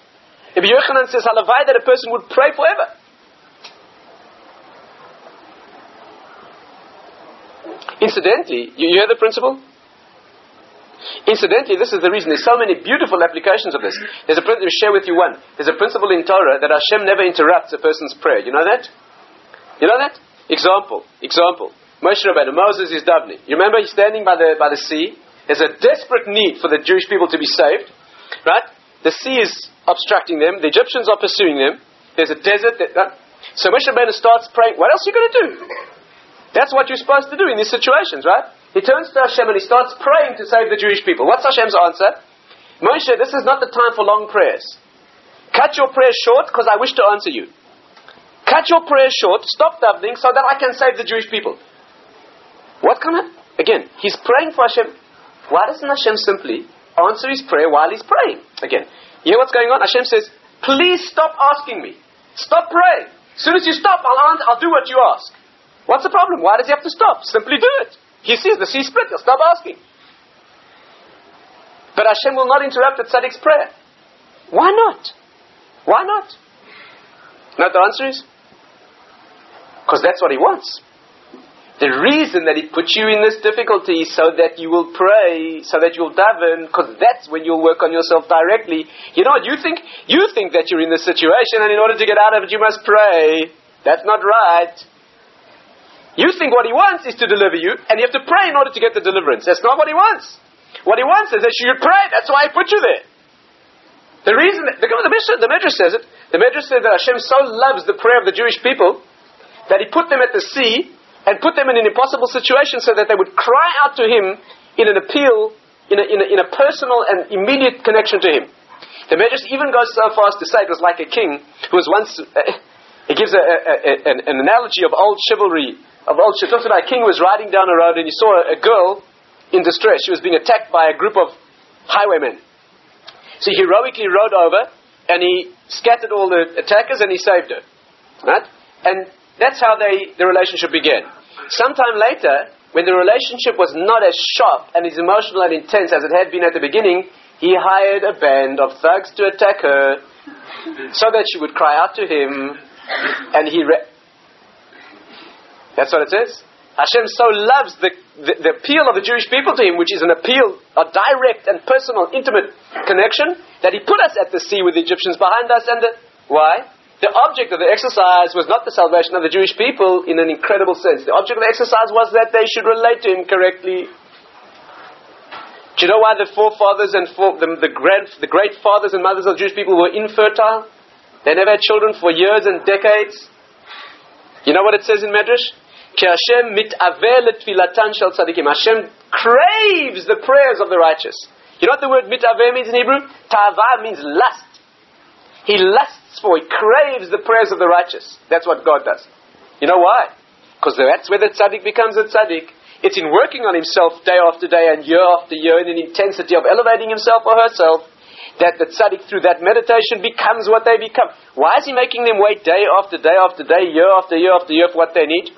Ibn Yochanan says, halavai, that a person would pray forever. Incidentally, you, hear the principle? Incidentally, this is the reason. There's so many beautiful applications of this. There's a principle, share with you one. There's a principle in Torah that Hashem never interrupts a person's prayer. You know that? You know that? Example. Example. Moshe Rabbeinu, Moses is davening. You remember he's standing by the, by the sea. There's a desperate need for the Jewish people to be saved. Right? The sea is obstructing them. The Egyptians are pursuing them. There's a desert. That, uh, so Moshe Rabbeinu starts praying. What else are you going to do? That's what you're supposed to do in these situations, right? He turns to Hashem and he starts praying to save the Jewish people. What's Hashem's answer? Moshe, this is not the time for long prayers. Cut your prayers short because I wish to answer you. Cut your prayers short, stop davening so that I can save the Jewish people. What kind of. Again, he's praying for Hashem. Why doesn't Hashem simply answer his prayer while he's praying? Again, you hear what's going on? Hashem says, please stop asking me. Stop praying. As soon as you stop, I'll, I'll do what you ask. What's the problem? Why does he have to stop? Simply do it. He sees the sea split, he'll stop asking. But Hashem will not interrupt the tzaddik's prayer. Why not? Why not? Now the answer is because that's what he wants. The reason that he put you in this difficulty is so that you will pray, so that you'll daven, because that's when you'll work on yourself directly. You know what you think? You think that you're in this situation, and in order to get out of it, you must pray. That's not right. You think what he wants is to deliver you, and you have to pray in order to get the deliverance. That's not what he wants. What he wants is that you should pray. That's why he put you there. The reason, the, the, Midrash, the Midrash says it, the Midrash says that Hashem so loves the prayer of the Jewish people that he put them at the sea and put them in an impossible situation so that they would cry out to him in an appeal, in a, in a, in a personal and immediate connection to him. The Midrash even goes so far as to say it was like a king who was once, uh, he gives a, an analogy of old chivalry of old She talks about a king was riding down a road and he saw a, a girl in distress. She was being attacked by a group of highwaymen. So he heroically rode over and he scattered all the attackers and he saved her. Right? And that's how they, the relationship began. Sometime later, when the relationship was not as sharp and as emotional and intense as it had been at the beginning, he hired a band of thugs to attack her so that she would cry out to him and he re- that's what it says. Hashem so loves the, the, the, appeal of the Jewish people to him, which is an appeal, a direct and personal, intimate connection, that he put us at the sea with the Egyptians behind us. And the, why? The object of the exercise was not the salvation of the Jewish people in an incredible sense. The object of the exercise was that they should relate to him correctly. Do you know why the forefathers and the, the, grand, the great fathers and mothers of Jewish people were infertile? They never had children for years and decades. You know what it says in Medrash? Hashem Hashem craves the prayers of the righteous. You know what the word mitaveh means in Hebrew? Tava means lust. He lusts for, he craves the prayers of the righteous. That's what God does. You know why? Because that's where the tzaddik becomes a tzaddik. It's in working on himself day after day and year after year in an intensity of elevating himself or herself that the tzaddik through that meditation becomes what they become. Why is he making them wait day after day after day, year after year after year for what they need?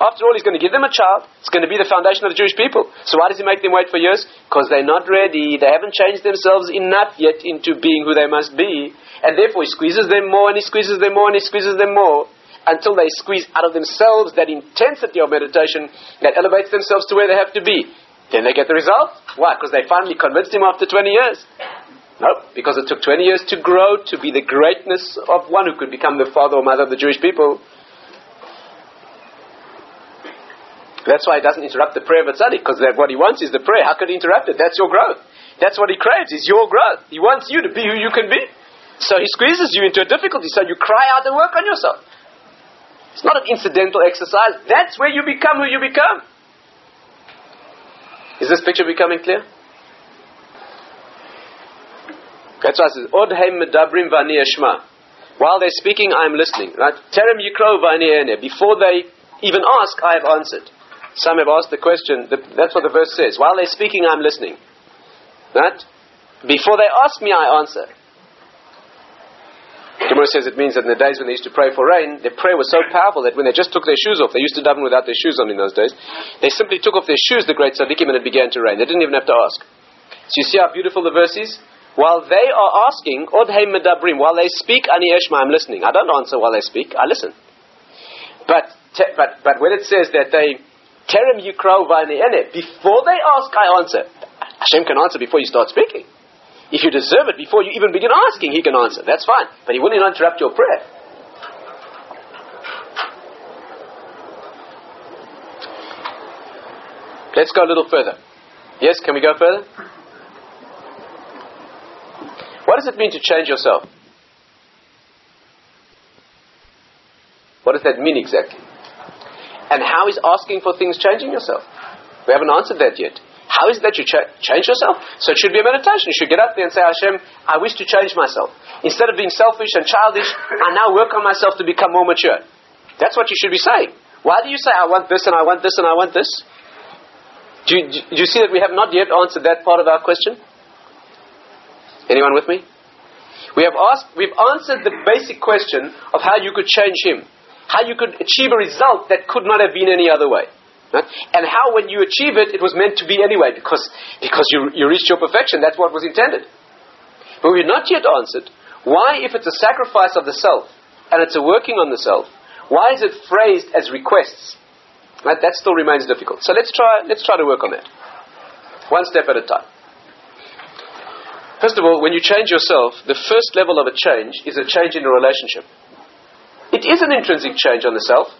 After all, he's going to give them a child. It's going to be the foundation of the Jewish people. So why does he make them wait for years? Because they're not ready. They haven't changed themselves enough yet into being who they must be. And therefore he squeezes them more and he squeezes them more and he squeezes them more until they squeeze out of themselves that intensity of meditation that elevates themselves to where they have to be. Then they get the result. Why? Because they finally convinced him after 20 years. No, because it took 20 years to grow to be the greatness of one who could become the father or mother of the Jewish people. That's why he doesn't interrupt the prayer of a tzaddik, because what he wants is the prayer. How could he interrupt it? That's your growth. That's what he craves, is your growth. He wants you to be who you can be. So he squeezes you into a difficulty, so you cry out and work on yourself. It's not an incidental exercise. That's where you become who you become. Is this picture becoming clear? That's why it says, Odheim medabrim vani While they're speaking, I'm listening. Right? Terem yikro vani Before they even ask, I have answered. Some have asked the question, that's what the verse says. While they're speaking, I'm listening. Right? Before they ask me, I answer. Gemara says it means that in the days when they used to pray for rain, their prayer was so powerful that when they just took their shoes off, they used to daven without their shoes on in those days, they simply took off their shoes, the great tzaddikim, and it began to rain. They didn't even have to ask. So you see how beautiful the verse is? While they are asking, Odheim medabrim, while they speak, ani eshma, I'm listening. I don't answer while they speak, I listen. But, but, but when it says that they, terem yukrau before they ask, I answer. Hashem can answer before you start speaking. If you deserve it before you even begin asking, he can answer. That's fine. But he wouldn't interrupt your prayer. Let's go a little further. Yes, can we go further? What does it mean to change yourself? What does that mean exactly? And how is asking for things changing yourself? We haven't answered that yet. How is it that you ch- change yourself? So it should be a meditation. You should get up there and say, Hashem, I wish to change myself. Instead of being selfish and childish, I now work on myself to become more mature. That's what you should be saying. Why do you say, I want this and I want this and I want this? Do you, do you see that we have not yet answered that part of our question? Anyone with me? We have asked, we've answered the basic question of how you could change him. How you could achieve a result that could not have been any other way. Right? And how, when you achieve it, it was meant to be anyway, because, because you, you reached your perfection. That's what was intended. But we've not yet answered why, if it's a sacrifice of the self and it's a working on the self, why is it phrased as requests? Right? That still remains difficult. So let's try, let's try to work on that. One step at a time. First of all, when you change yourself, the first level of a change is a change in a relationship. It is an intrinsic change on the self,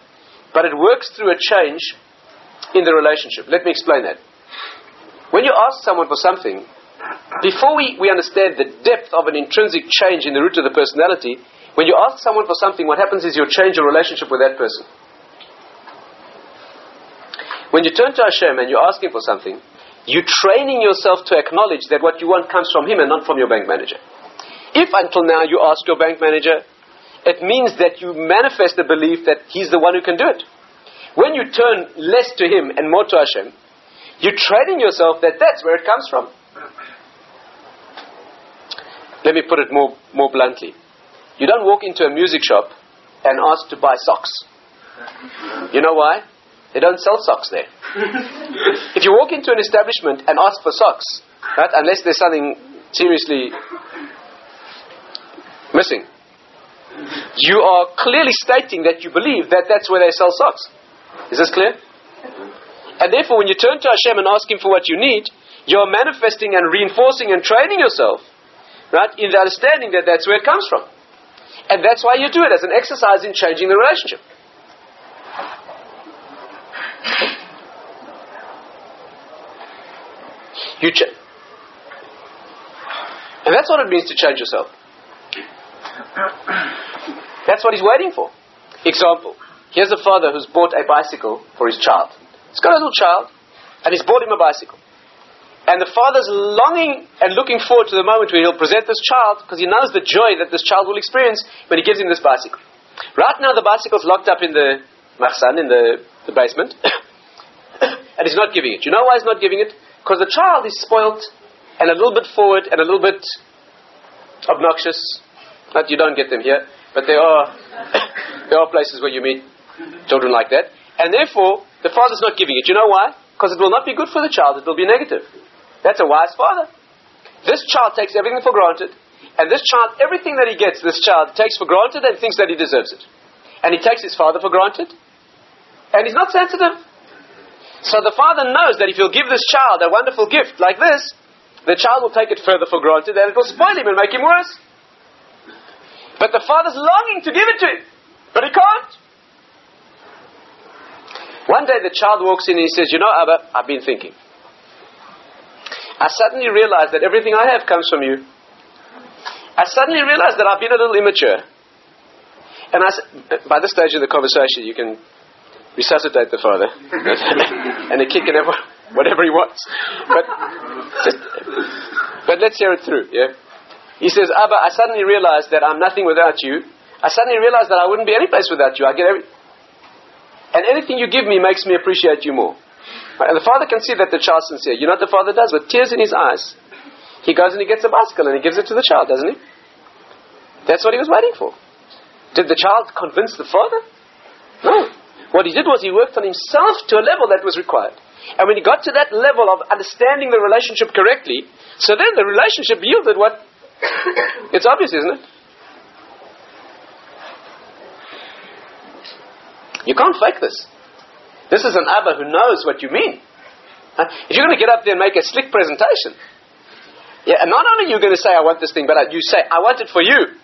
but it works through a change in the relationship. Let me explain that. When you ask someone for something, before we, we understand the depth of an intrinsic change in the root of the personality, when you ask someone for something, what happens is you change your relationship with that person. When you turn to Hashem and you're asking for something, you're training yourself to acknowledge that what you want comes from Him and not from your bank manager. If until now you ask your bank manager, it means that you manifest the belief that He's the one who can do it. When you turn less to Him and more to Hashem, you're training yourself that that's where it comes from. Let me put it more, more bluntly. You don't walk into a music shop and ask to buy socks. You know why? They don't sell socks there. if you walk into an establishment and ask for socks, right, unless there's something seriously missing, you are clearly stating that you believe that that's where they sell socks. Is this clear? And therefore, when you turn to Hashem and ask Him for what you need, you're manifesting and reinforcing and training yourself, right, in the understanding that that's where it comes from. And that's why you do it as an exercise in changing the relationship. You ch- and that's what it means to change yourself. That's what he's waiting for. Example. Here's a father who's bought a bicycle for his child. He's got a little child, and he's bought him a bicycle. And the father's longing and looking forward to the moment where he'll present this child because he knows the joy that this child will experience when he gives him this bicycle. Right now, the bicycle's locked up in the mahsan, in the, the basement, and he's not giving it. You know why he's not giving it? Because the child is spoilt and a little bit forward and a little bit obnoxious. But you don't get them here, but there are there are places where you meet children like that. And therefore, the father's not giving it. You know why? Because it will not be good for the child, it will be negative. That's a wise father. This child takes everything for granted, and this child, everything that he gets, this child takes for granted and thinks that he deserves it. And he takes his father for granted, and he's not sensitive. So the father knows that if he'll give this child a wonderful gift like this, the child will take it further for granted and it will spoil him and make him worse. But the father's longing to give it to him, but he can't. One day the child walks in and he says, You know, Abba, I've been thinking. I suddenly realized that everything I have comes from you. I suddenly realized that I've been a little immature. And I, by this stage in the conversation, you can resuscitate the father and a kick and whatever he wants. But, but let's hear it through. Yeah, he says, Abba, I suddenly realized that I'm nothing without you. I suddenly realized that I wouldn't be any place without you. I get every, And anything you give me makes me appreciate you more. And the father can see that the child's sincere. You know what the father does? With tears in his eyes, he goes and he gets a bicycle and he gives it to the child, doesn't he? That's what he was waiting for. Did the child convince the father? No. What he did was he worked on himself to a level that was required. And when he got to that level of understanding the relationship correctly, so then the relationship yielded what? it's obvious, isn't it? You can't fake this. This is an Abba who knows what you mean. If you're going to get up there and make a slick presentation, yeah, and not only are you going to say, I want this thing, but you say, I want it for you.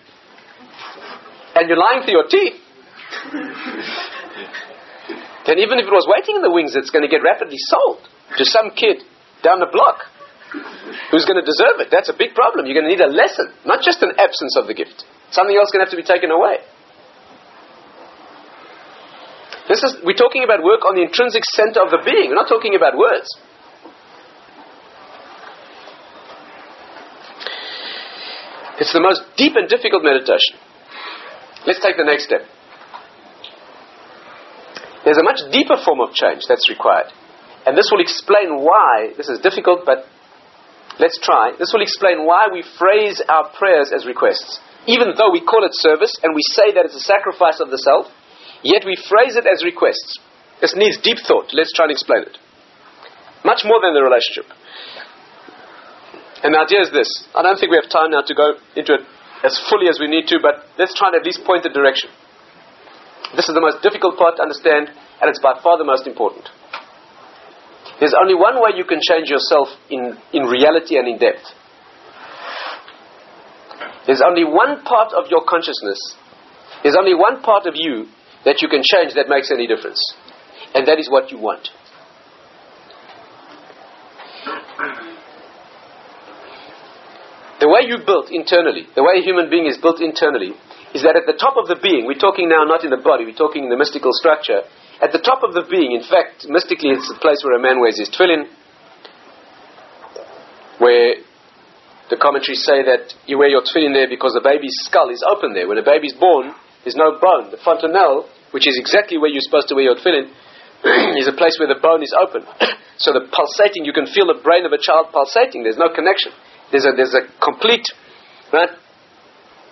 And you're lying through your teeth. then even if it was waiting in the wings, it's going to get rapidly sold to some kid down the block who's going to deserve it. That's a big problem. You're going to need a lesson, not just an absence of the gift. Something else going to have to be taken away. This is, we're talking about work on the intrinsic center of the being. We're not talking about words. It's the most deep and difficult meditation. Let's take the next step. There's a much deeper form of change that's required. And this will explain why, this is difficult, but let's try. This will explain why we phrase our prayers as requests. Even though we call it service and we say that it's a sacrifice of the self, Yet we phrase it as requests. This needs deep thought. Let's try and explain it. Much more than the relationship. And the idea is this. I don't think we have time now to go into it as fully as we need to, but let's try and at least point the direction. This is the most difficult part to understand, and it's by far the most important. There's only one way you can change yourself in, in reality and in depth. There's only one part of your consciousness, there's only one part of you that you can change that makes any difference. And that is what you want. The way you built internally, the way a human being is built internally, is that at the top of the being, we're talking now not in the body, we're talking in the mystical structure. At the top of the being, in fact, mystically, it's the place where a man wears his tefillin, where the commentaries say that you wear your tefillin there because the baby's skull is open there. When a baby's born, there's no bone. The fontanelle, which is exactly where you're supposed to wear your tefillin, is a place where the bone is open. so the pulsating, you can feel the brain of a child pulsating. There's no connection. There's a, there's a complete, right?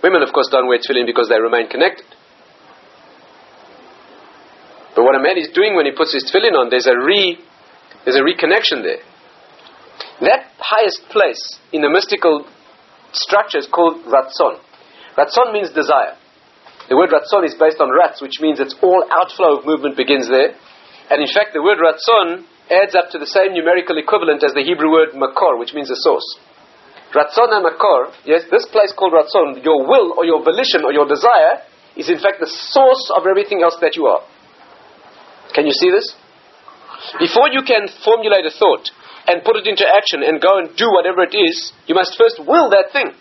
Women, of course, don't wear tefillin because they remain connected. But what a man is doing when he puts his tefillin on, there's a re, there's a reconnection there. That highest place in the mystical structure is called Ratzon. Ratzon means desire. The word ratzon is based on ratz, which means it's all outflow of movement begins there. And in fact, the word ratzon adds up to the same numerical equivalent as the Hebrew word makor, which means a source. Ratzon and makor, yes, this place called ratzon, your will or your volition or your desire, is in fact the source of everything else that you are. Can you see this? Before you can formulate a thought and put it into action and go and do whatever it is, you must first will that thing.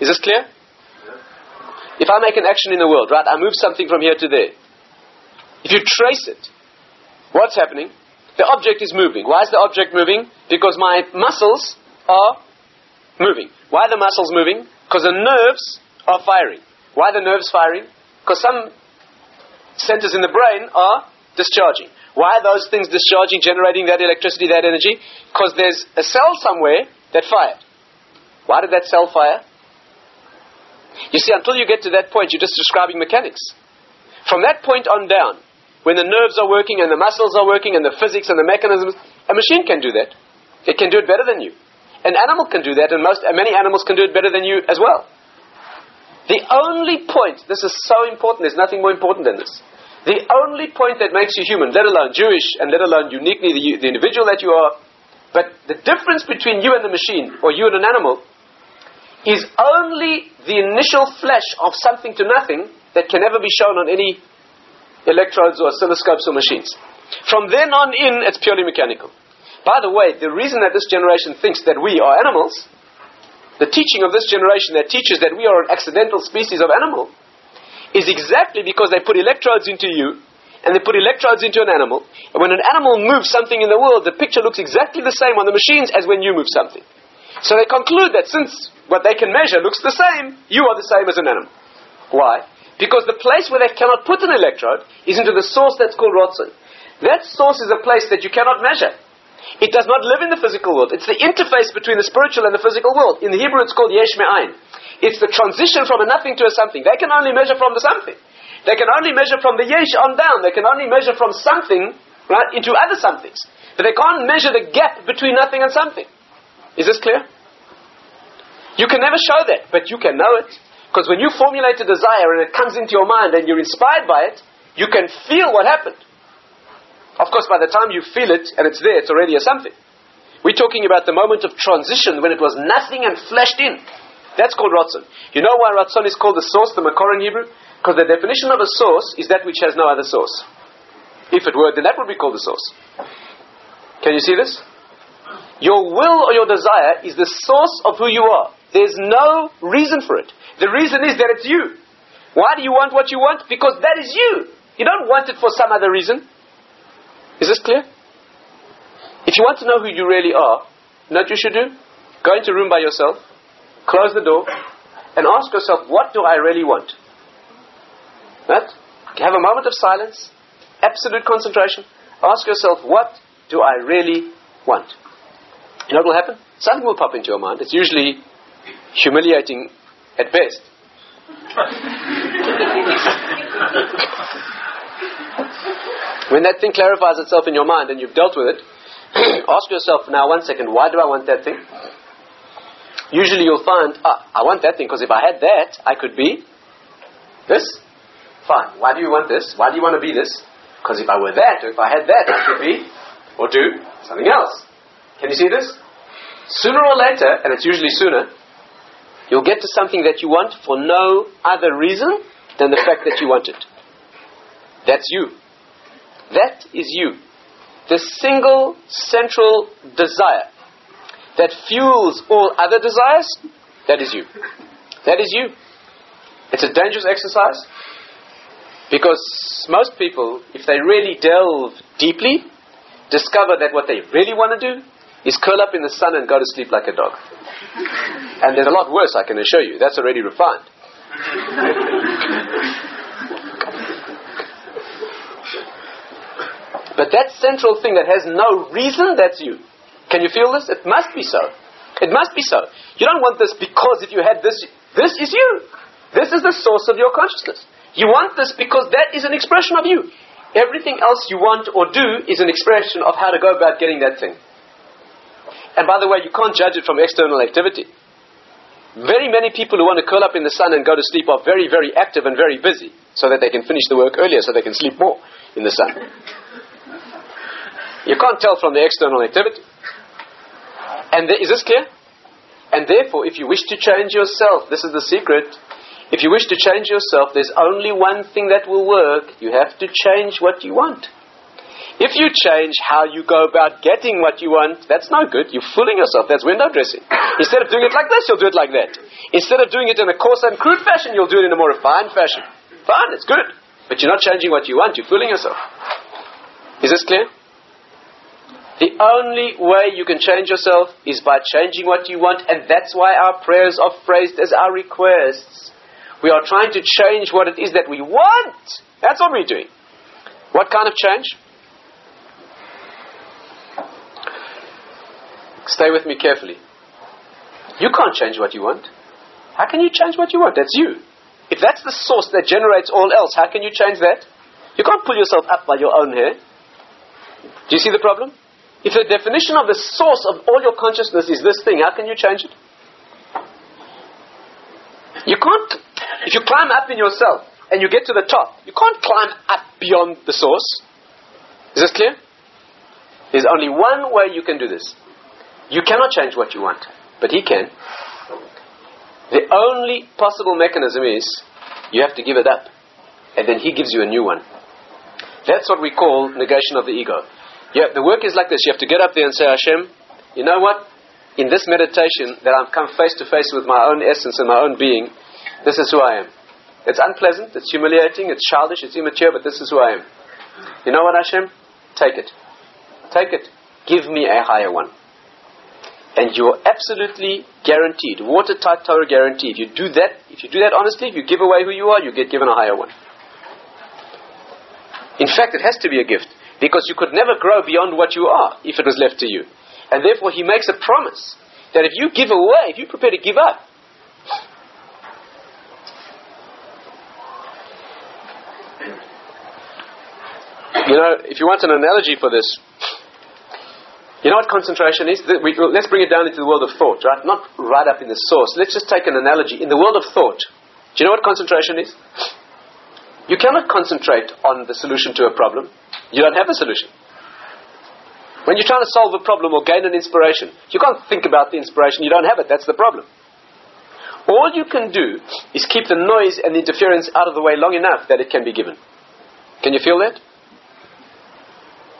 Is this clear? If I make an action in the world, right, I move something from here to there. If you trace it, what's happening? The object is moving. Why is the object moving? Because my muscles are moving. Why are the muscles moving? Because the nerves are firing. Why are the nerves firing? Because some centers in the brain are discharging. Why are those things discharging, generating that electricity, that energy? Because there's a cell somewhere that fired. Why did that cell fire? You see, until you get to that point, you're just describing mechanics. From that point on down, when the nerves are working and the muscles are working and the physics and the mechanisms, a machine can do that. It can do it better than you. An animal can do that, and most, many animals can do it better than you as well. The only point, this is so important, there's nothing more important than this. The only point that makes you human, let alone Jewish and let alone uniquely the, the individual that you are, but the difference between you and the machine, or you and an animal, is only the initial flash of something to nothing that can never be shown on any electrodes or oscilloscopes or machines. From then on in, it's purely mechanical. By the way, the reason that this generation thinks that we are animals, the teaching of this generation that teaches that we are an accidental species of animal, is exactly because they put electrodes into you and they put electrodes into an animal. And when an animal moves something in the world, the picture looks exactly the same on the machines as when you move something. So they conclude that since what they can measure looks the same, you are the same as an animal. Why? Because the place where they cannot put an electrode is into the source that's called Ratzon. That source is a place that you cannot measure. It does not live in the physical world. It's the interface between the spiritual and the physical world. In the Hebrew, it's called Yesh Me'ain. It's the transition from a nothing to a something. They can only measure from the something. They can only measure from the Yesh on down. They can only measure from something, right, into other somethings. But they can't measure the gap between nothing and something. Is this clear? You can never show that, but you can know it. Because when you formulate a desire and it comes into your mind and you're inspired by it, you can feel what happened. Of course, by the time you feel it and it's there, it's already a something. We're talking about the moment of transition when it was nothing and flashed in. That's called Ratzon. You know why Ratzon is called the source, the Makor in Hebrew? Because the definition of a source is that which has no other source. If it were, then that would be called the source. Can you see this? Your will or your desire is the source of who you are. There's no reason for it. The reason is that it's you. Why do you want what you want? Because that is you. You don't want it for some other reason. Is this clear? If you want to know who you really are, you know what you should do? Go into a room by yourself, close the door, and ask yourself, what do I really want? Right? Have a moment of silence, absolute concentration. Ask yourself, what do I really want? You know what will happen? Something will pop into your mind. It's usually humiliating at best. when that thing clarifies itself in your mind and you've dealt with it, ask yourself now one second, why do I want that thing? Usually you'll find, ah, I want that thing because if I had that, I could be this. Fine. Why do you want this? Why do you want to be this? Because if I were that, or if I had that, I could be or do something else. Can you see this? Sooner or later, and it's usually sooner, You'll get to something that you want for no other reason than the fact that you want it. That's you. That is you. The single central desire that fuels all other desires, that is you. That is you. It's a dangerous exercise because most people, if they really delve deeply, discover that what they really want to do is curl up in the sun and go to sleep like a dog. And there's a lot worse, I can assure you. That's already refined. but that central thing that has no reason, that's you. Can you feel this? It must be so. It must be so. You don't want this because if you had this, this is you. This is the source of your consciousness. You want this because that is an expression of you. Everything else you want or do is an expression of how to go about getting that thing. And by the way, you can't judge it from external activity. Very many people who want to curl up in the sun and go to sleep are very, very active and very busy so that they can finish the work earlier so they can sleep more in the sun. You can't tell from the external activity. And is this clear? And therefore, if you wish to change yourself, this is the secret. If you wish to change yourself, there's only one thing that will work. You have to change what you want. If you change how you go about getting what you want, that's no good. You're fooling yourself. That's window dressing. Instead of doing it like this, you'll do it like that. Instead of doing it in a coarse and crude fashion, you'll do it in a more refined fashion. Fine, it's good. But you're not changing what you want. You're fooling yourself. Is this clear? The only way you can change yourself is by changing what you want, and that's why our prayers are phrased as our requests. We are trying to change what it is that we want. That's what we're doing. What kind of change? Stay with me carefully. You can't change what you want. How can you change what you want? That's you. If that's the source that generates all else, how can you change that? You can't pull yourself up by your own hair. Do you see the problem? If the definition of the source of all your consciousness is this thing, how can you change it? You can't, if you climb up in yourself and you get to the top, you can't climb up beyond the source. Is this clear? There's only one way you can do this. You cannot change what you want, but he can. The only possible mechanism is you have to give it up, and then he gives you a new one. That's what we call negation of the ego. Yeah, the work is like this. You have to get up there and say, Hashem, you know what? In this meditation that I've come face to face with my own essence and my own being, this is who I am. It's unpleasant, it's humiliating, it's childish, it's immature, but this is who I am. You know what, Hashem? Take it. Take it. Give me a higher one. And you're absolutely guaranteed, watertight Torah guaranteed. You do that, if you do that honestly, if you give away who you are, you get given a higher one. In fact, it has to be a gift because you could never grow beyond what you are if it was left to you. And therefore, he makes a promise that if you give away, if you prepare to give up, you know, if you want an analogy for this, you know what concentration is? Let's bring it down into the world of thought, right? Not right up in the source. Let's just take an analogy. In the world of thought, do you know what concentration is? You cannot concentrate on the solution to a problem. You don't have a solution. When you're trying to solve a problem or gain an inspiration, you can't think about the inspiration, you don't have it. That's the problem. All you can do is keep the noise and the interference out of the way long enough that it can be given. Can you feel that?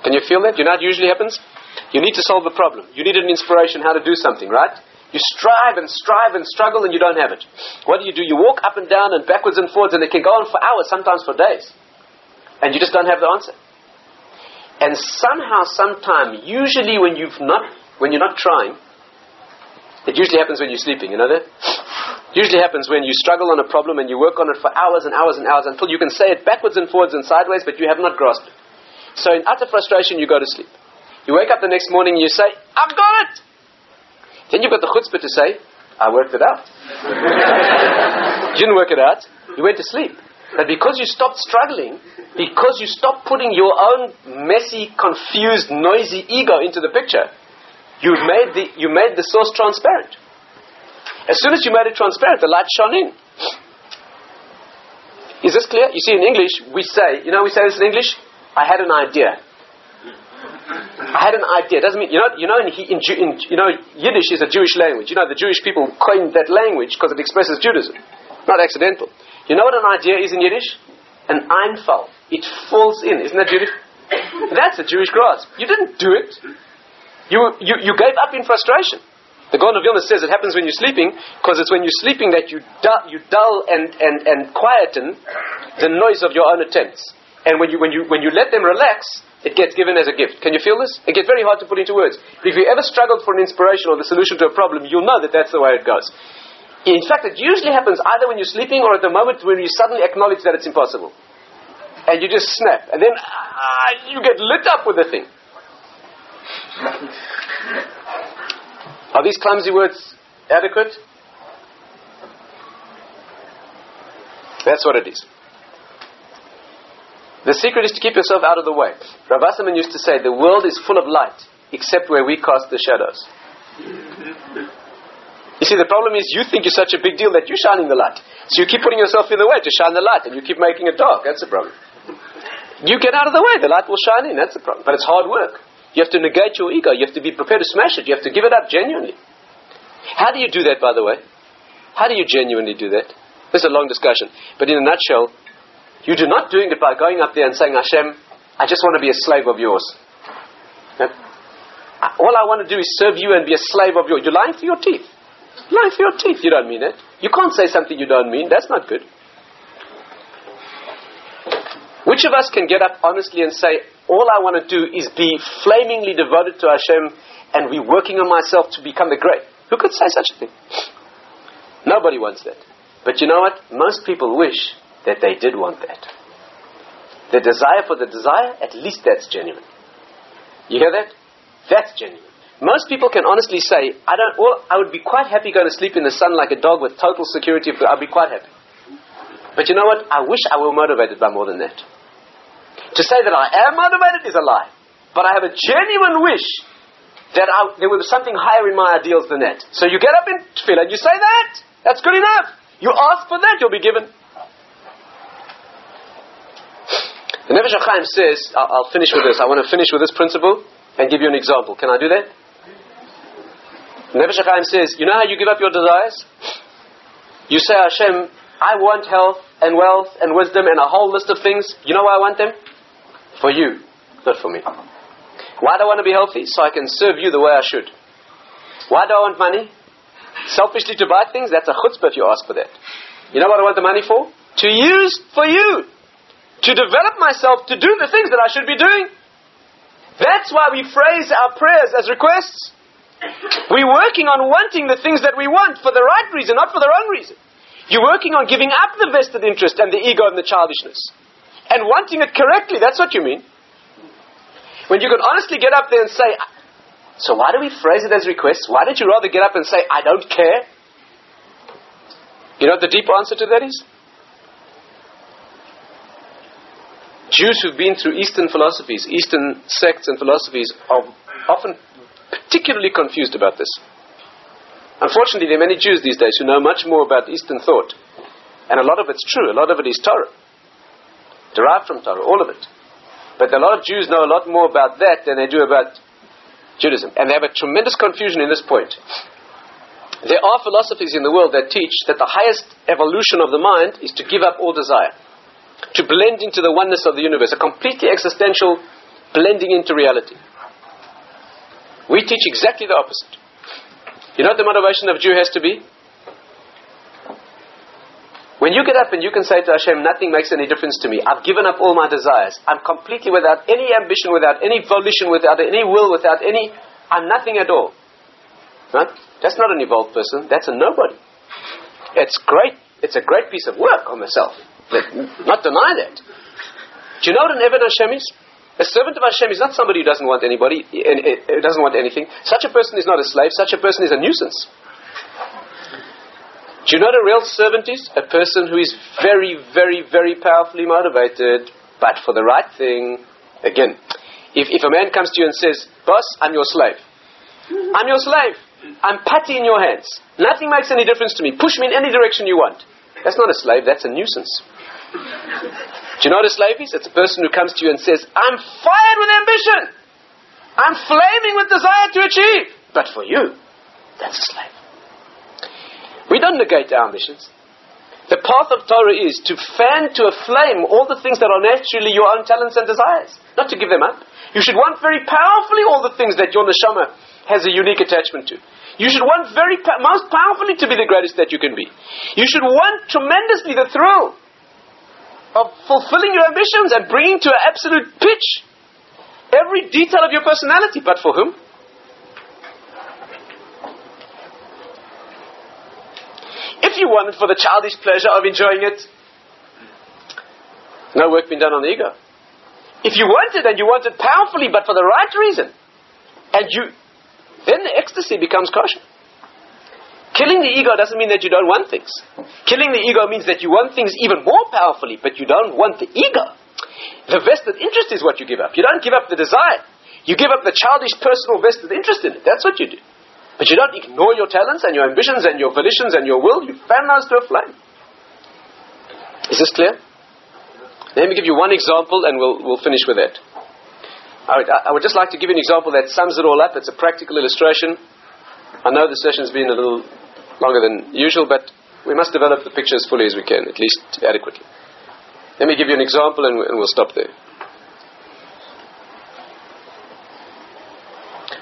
Can you feel that? You know what usually happens? You need to solve a problem. You need an inspiration how to do something, right? You strive and strive and struggle and you don't have it. What do you do? You walk up and down and backwards and forwards and it can go on for hours, sometimes for days. And you just don't have the answer. And somehow, sometime, usually when you've not, when you're not trying, it usually happens when you're sleeping, you know that? Usually happens when you struggle on a problem and you work on it for hours and hours and hours until you can say it backwards and forwards and sideways, but you have not grasped it. So in utter frustration, you go to sleep. You wake up the next morning and you say, I've got it! Then you've got the chutzpah to say, I worked it out. you didn't work it out. You went to sleep. But because you stopped struggling, because you stopped putting your own messy, confused, noisy ego into the picture, you made the, you made the source transparent. As soon as you made it transparent, the light shone in. Is this clear? You see, in English, we say, you know, we say this in English, I had an idea. I had an idea. Doesn't mean you know. You know, in, in, in, you know, Yiddish is a Jewish language. You know, the Jewish people coined that language because it expresses Judaism, not accidental. You know what an idea is in Yiddish? An Einfall. It falls in. Isn't that Jewish? That's a Jewish grasp. You didn't do it. You, you, you gave up in frustration. The Gaon of Vilna says it happens when you're sleeping because it's when you're sleeping that you, dull, you dull and, and, and quieten the noise of your own attempts. And when you, when, you, when you let them relax, it gets given as a gift. Can you feel this? It gets very hard to put into words. But if you ever struggled for an inspiration or the solution to a problem, you'll know that that's the way it goes. In fact, it usually happens either when you're sleeping or at the moment when you suddenly acknowledge that it's impossible. And you just snap. And then ah, you get lit up with the thing. Are these clumsy words adequate? That's what it is. The secret is to keep yourself out of the way. Rav Wasserman used to say, the world is full of light, except where we cast the shadows. You see, the problem is you think you're such a big deal that you're shining the light. So you keep putting yourself in the way to shine the light, and you keep making it dark. That's the problem. You get out of the way, the light will shine in. That's the problem. But it's hard work. You have to negate your ego. You have to be prepared to smash it. You have to give it up genuinely. How do you do that, by the way? How do you genuinely do that? This is a long discussion. But in a nutshell, you're not doing it by going up there and saying, Hashem, I just want to be a slave of yours. Uh, all I want to do is serve you and be a slave of yours. You're lying through your teeth. You're lying through your teeth. You don't mean it. You can't say something you don't mean. That's not good. Which of us can get up honestly and say, all I want to do is be flamingly devoted to Hashem and be working on myself to become the great? Who could say such a thing? Nobody wants that. But you know what? Most people wish that they did want that. The desire for the desire, at least that's genuine. You hear that? That's genuine. Most people can honestly say, I don't, well, I would be quite happy going to sleep in the sun like a dog with total security. I'd be quite happy. But you know what? I wish I were motivated by more than that. To say that I am motivated is a lie. But I have a genuine wish that I, there was something higher in my ideals than that. So you get up in tefillah and you say that. That's good enough. You ask for that, you'll be given. The Nefesh HaChaim says, I'll, I'll finish with this. I want to finish with this principle and give you an example. Can I do that? The Nefesh HaChaim says, you know how you give up your desires? You say, Hashem, I want health and wealth and wisdom and a whole list of things. You know why I want them? For you, not for me. Why do I want to be healthy? So I can serve you the way I should. Why do I want money? Selfishly to buy things? That's a chutzpah if you ask for that. You know what I want the money for? To use for you to develop myself to do the things that I should be doing. That's why we phrase our prayers as requests. We're working on wanting the things that we want for the right reason, not for the wrong reason. You're working on giving up the vested interest and the ego and the childishness. And wanting it correctly, that's what you mean. When you can honestly get up there and say, so why do we phrase it as requests? Why don't you rather get up and say, I don't care? You know what the deep answer to that is? Jews who've been through Eastern philosophies, Eastern sects and philosophies are often particularly confused about this. Unfortunately, there are many Jews these days who know much more about Eastern thought. And a lot of it's true, a lot of it is Torah. Derived from Torah, all of it. But a lot of Jews know a lot more about that than they do about Judaism. And they have a tremendous confusion in this point. There are philosophies in the world that teach that the highest evolution of the mind is to give up all desire, to blend into the oneness of the universe, a completely existential blending into reality. We teach exactly the opposite. You know what the motivation of Jew has to be? When you get up and you can say to Hashem, nothing makes any difference to me. I've given up all my desires. I'm completely without any ambition, without any volition, without any will, without any, I'm nothing at all. Right? That's not an evolved person. That's a nobody. It's great. It's a great piece of work on myself. Not deny that. Do you know what an Eved Hashem is? A servant of Hashem is not somebody who doesn't want anybody, who eh, eh, doesn't want anything. Such a person is not a slave. Such a person is a nuisance. Do you know what a real servant is? A person who is very, very, very powerfully motivated, but for the right thing. Again, if, if a man comes to you and says, Boss, I'm your slave. I'm your slave. I'm putty in your hands. Nothing makes any difference to me. Push me in any direction you want. That's not a slave, that's a nuisance. Do you know what a slave is? It's a person who comes to you and says, I'm fired with ambition. I'm flaming with desire to achieve. But for you, that's a slave. We don't negate our ambitions. The path of Torah is to fan to a flame all the things that are naturally your own talents and desires, not to give them up. You should want very powerfully all the things that your neshama has a unique attachment to. You should want very most powerfully to be the greatest that you can be. You should want tremendously the thrill of fulfilling your ambitions and bringing to an absolute pitch every detail of your personality. But for whom? If you want it for the childish pleasure of enjoying it, no work been done on the ego. If you want it and you want it powerfully but for the right reason, and you, then the ecstasy becomes kosher. Killing the ego doesn't mean that you don't want things. Killing the ego means that you want things even more powerfully, but you don't want the ego. The vested interest is what you give up. You don't give up the desire. You give up the childish personal vested interest in it. That's what you do. But you don't ignore your talents and your ambitions and your volitions and your will. You fan those to a flame. Is this clear? Let me give you one example and we'll, we'll finish with that. I would, I would just like to give you an example that sums it all up. It's a practical illustration. I know the session's been a little longer than usual, but we must develop the picture as fully as we can, at least adequately. Let me give you an example and, and we'll stop there.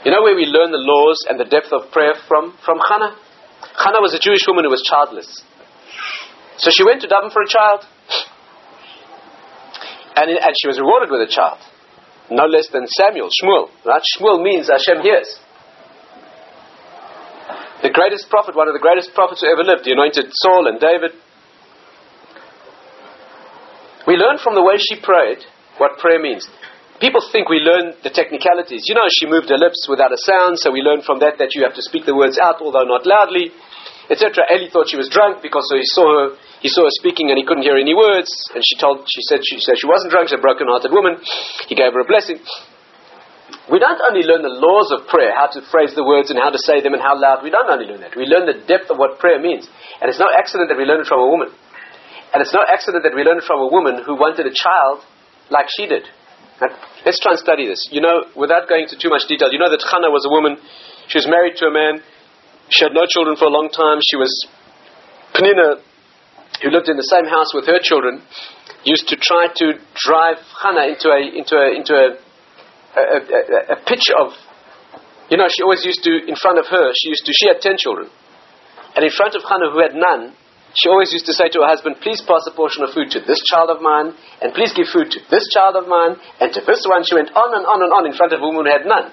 You know where we learn the laws and the depth of prayer from? From Hannah. Hannah was a Jewish woman who was childless. So she went to daven for a child. And, and she was rewarded with a child. No less than Samuel, Shmuel. Right? Shmuel means Hashem hears. The greatest prophet, one of the greatest prophets who ever lived, the anointed Saul and David. We learn from the way she prayed what prayer means. People think we learn the technicalities. You know, she moved her lips without a sound, so we learn from that that you have to speak the words out, although not loudly, etc. Eli thought she was drunk because he saw her, he saw her speaking and he couldn't hear any words, and she told, she said she said she wasn't drunk, she's a broken-hearted woman. He gave her a blessing. We don't only learn the laws of prayer, how to phrase the words and how to say them and how loud. We don't only learn that. We learn the depth of what prayer means, and it's no accident that we learn it from a woman. And it's no accident that we learn it from a woman who wanted a child like she did. Let's try and study this. You know, without going into too much detail, you know that Chana was a woman. She was married to a man. She had no children for a long time. She was Penina, who lived in the same house with her children, used to try to drive Chana into a into a into a, a, a, a pitch of, you know, she always used to in front of her. She used to. She had ten children, and in front of Chana, who had none, she always used to say to her husband, please pass a portion of food to this child of mine, and please give food to this child of mine, and to this one. She went on and on and on in front of a woman who had none.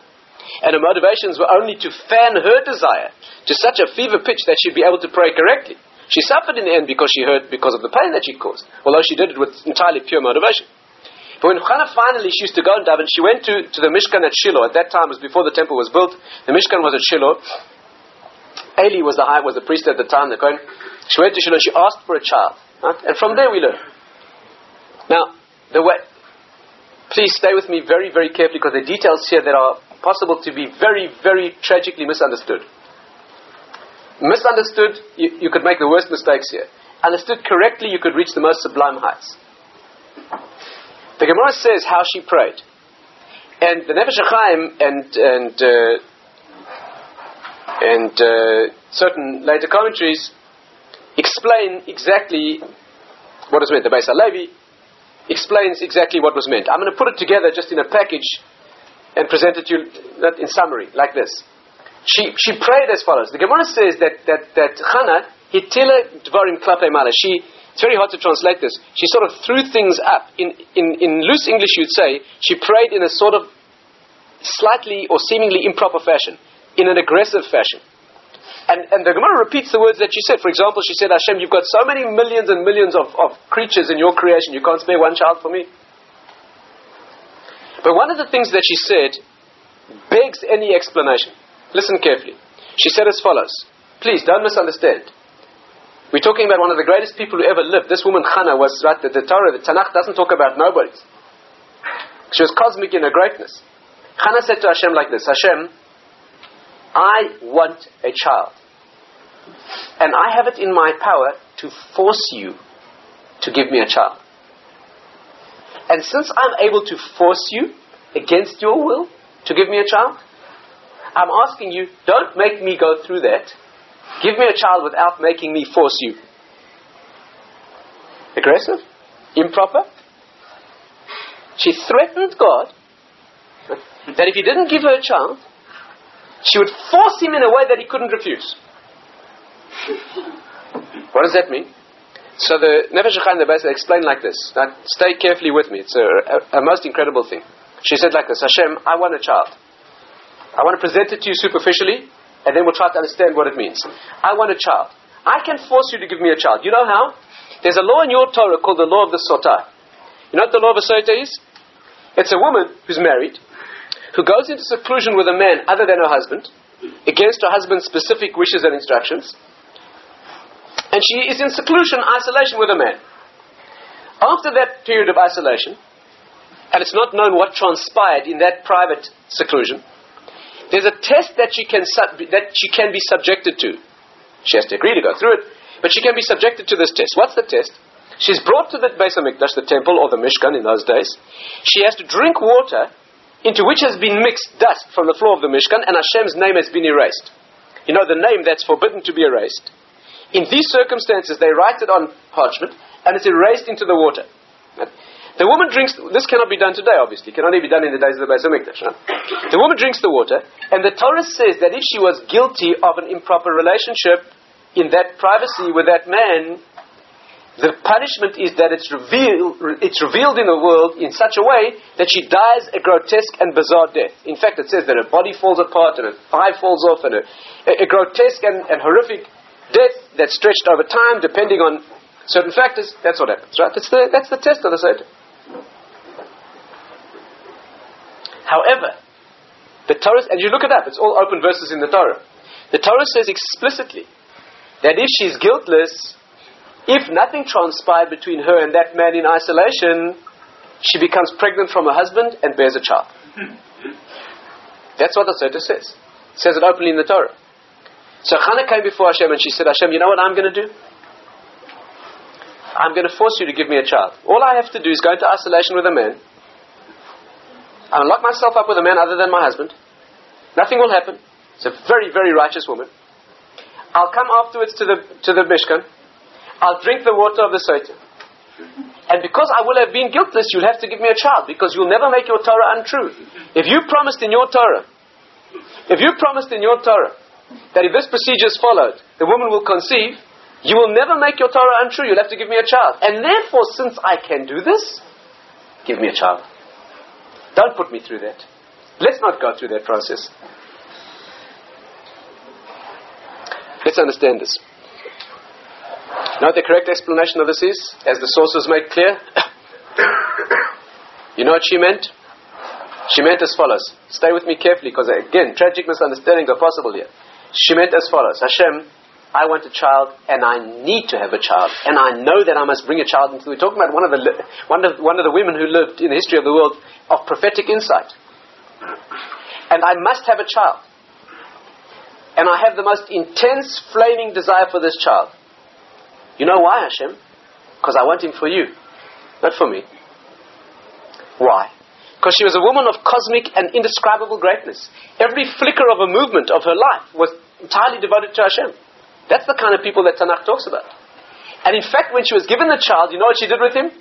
And her motivations were only to fan her desire to such a fever pitch that she'd be able to pray correctly. She suffered in the end because she hurt because of the pain that she caused, although she did it with entirely pure motivation. But when Hannah finally she used to go and daven, she went to, to the Mishkan at Shiloh. At that time, it was before the temple was built. The Mishkan was at Shiloh. Eli was the high, was the priest at the time. The Kohen. She went to Shiloh. She asked for a child, right? and from there we learn. Now, the way. Please stay with me very, very carefully because the details here that are possible to be very, very tragically misunderstood. Misunderstood, you, you could make the worst mistakes here. Understood correctly, you could reach the most sublime heights. The Gemara says how she prayed. And the Nefesh and, and, uh, and uh, certain later commentaries explain exactly what is meant. The Beis HaLevi explains exactly what was meant. I'm going to put it together just in a package and present it to you in summary, like this. She, she prayed as follows. The Gemara says that, that, that Chana, hitila dvarim klape mala. She, it's very hard to translate this. She sort of threw things up. In, in, in loose English, you'd say she prayed in a sort of slightly or seemingly improper fashion, in an aggressive fashion. And, and the Gemara repeats the words that she said. For example, she said, Hashem, you've got so many millions and millions of, of creatures in your creation, you can't spare one child for me. But one of the things that she said begs any explanation. Listen carefully. She said as follows. Please, don't misunderstand. We're talking about one of the greatest people who ever lived. This woman, Hannah, was, right, the, the Torah, the Tanakh doesn't talk about nobodies. She was cosmic in her greatness. Hannah said to Hashem like this, Hashem, I want a child. And I have it in my power to force you to give me a child. And since I'm able to force you against your will to give me a child, I'm asking you, don't make me go through that. Give me a child without making me force you. Aggressive? Improper? She threatened God that if he didn't give her a child, she would force him in a way that he couldn't refuse. What does that mean? So the Nefesh the Beis explained like this. Now, stay carefully with me. It's a, a, a, most incredible thing. She said like this, Hashem, I want a child. I want to present it to you superficially, and then we'll try to understand what it means. I want a child. I can force you to give me a child. You know how? There's a law in your Torah called the law of the Sotah. You know what the law of the Sotah is? It's a woman who's married, who goes into seclusion with a man other than her husband, against her husband's specific wishes and instructions, and she is in seclusion, isolation with a man. After that period of isolation, and it's not known what transpired in that private seclusion, there's a test that she can sub- that she can be subjected to. She has to agree to go through it, but she can be subjected to this test. What's the test? She's brought to the Beis Hamikdash, the temple or the Mishkan in those days. She has to drink water into which has been mixed dust from the floor of the Mishkan, and Hashem's name has been erased. You know the name that's forbidden to be erased. In these circumstances, they write it on parchment and it's erased into the water. The woman drinks, this cannot be done today, obviously. It can only be done in the days of the Beis Hamikdash. The woman drinks the water, and the Torah says that if she was guilty of an improper relationship in that privacy with that man, the punishment is that it's revealed, it's revealed in the world in such a way that she dies a grotesque and bizarre death. In fact, it says that her body falls apart and her thigh falls off and a, a grotesque and, and horrific death that's stretched over time depending on certain factors, that's what happens, right? That's the, that's the test of the Sotah. However, the Torah, and you look it up, it's all open verses in the Torah. The Torah says explicitly that if she's guiltless, if nothing transpired between her and that man in isolation, she becomes pregnant from her husband and bears a child. That's what the Sotah says. It says it openly in the Torah. So Hannah came before Hashem and she said, Hashem, you know what I'm going to do? I'm going to force you to give me a child. All I have to do is go into isolation with a man. I'll lock myself up with a man other than my husband. Nothing will happen. It's a very, very righteous woman. I'll come afterwards to the, to the Mishkan. I'll drink the water of the Sotah. And because I will have been guiltless, you'll have to give me a child because you'll never make your Torah untrue. If you promised in your Torah, if you promised in your Torah that if this procedure is followed, the woman will conceive, you will never make your Torah untrue. You'll have to give me a child. And therefore, since I can do this, give me a child. Don't put me through that. Let's not go through that process. Let's understand this. Now, the correct explanation of this is, as the source was made clear, you know what she meant? She meant as follows. Stay with me carefully because, again, tragic misunderstandings are possible here. She meant as follows Hashem, I want a child and I need to have a child. And I know that I must bring a child into We're talking about one of, the, one, of, one of the women who lived in the history of the world of prophetic insight. And I must have a child. And I have the most intense, flaming desire for this child. You know why, Hashem? Because I want him for you, not for me. Why? Because she was a woman of cosmic and indescribable greatness. Every flicker of a movement of her life was entirely devoted to Hashem. That's the kind of people that Tanakh talks about. And in fact, when she was given the child, you know what she did with him?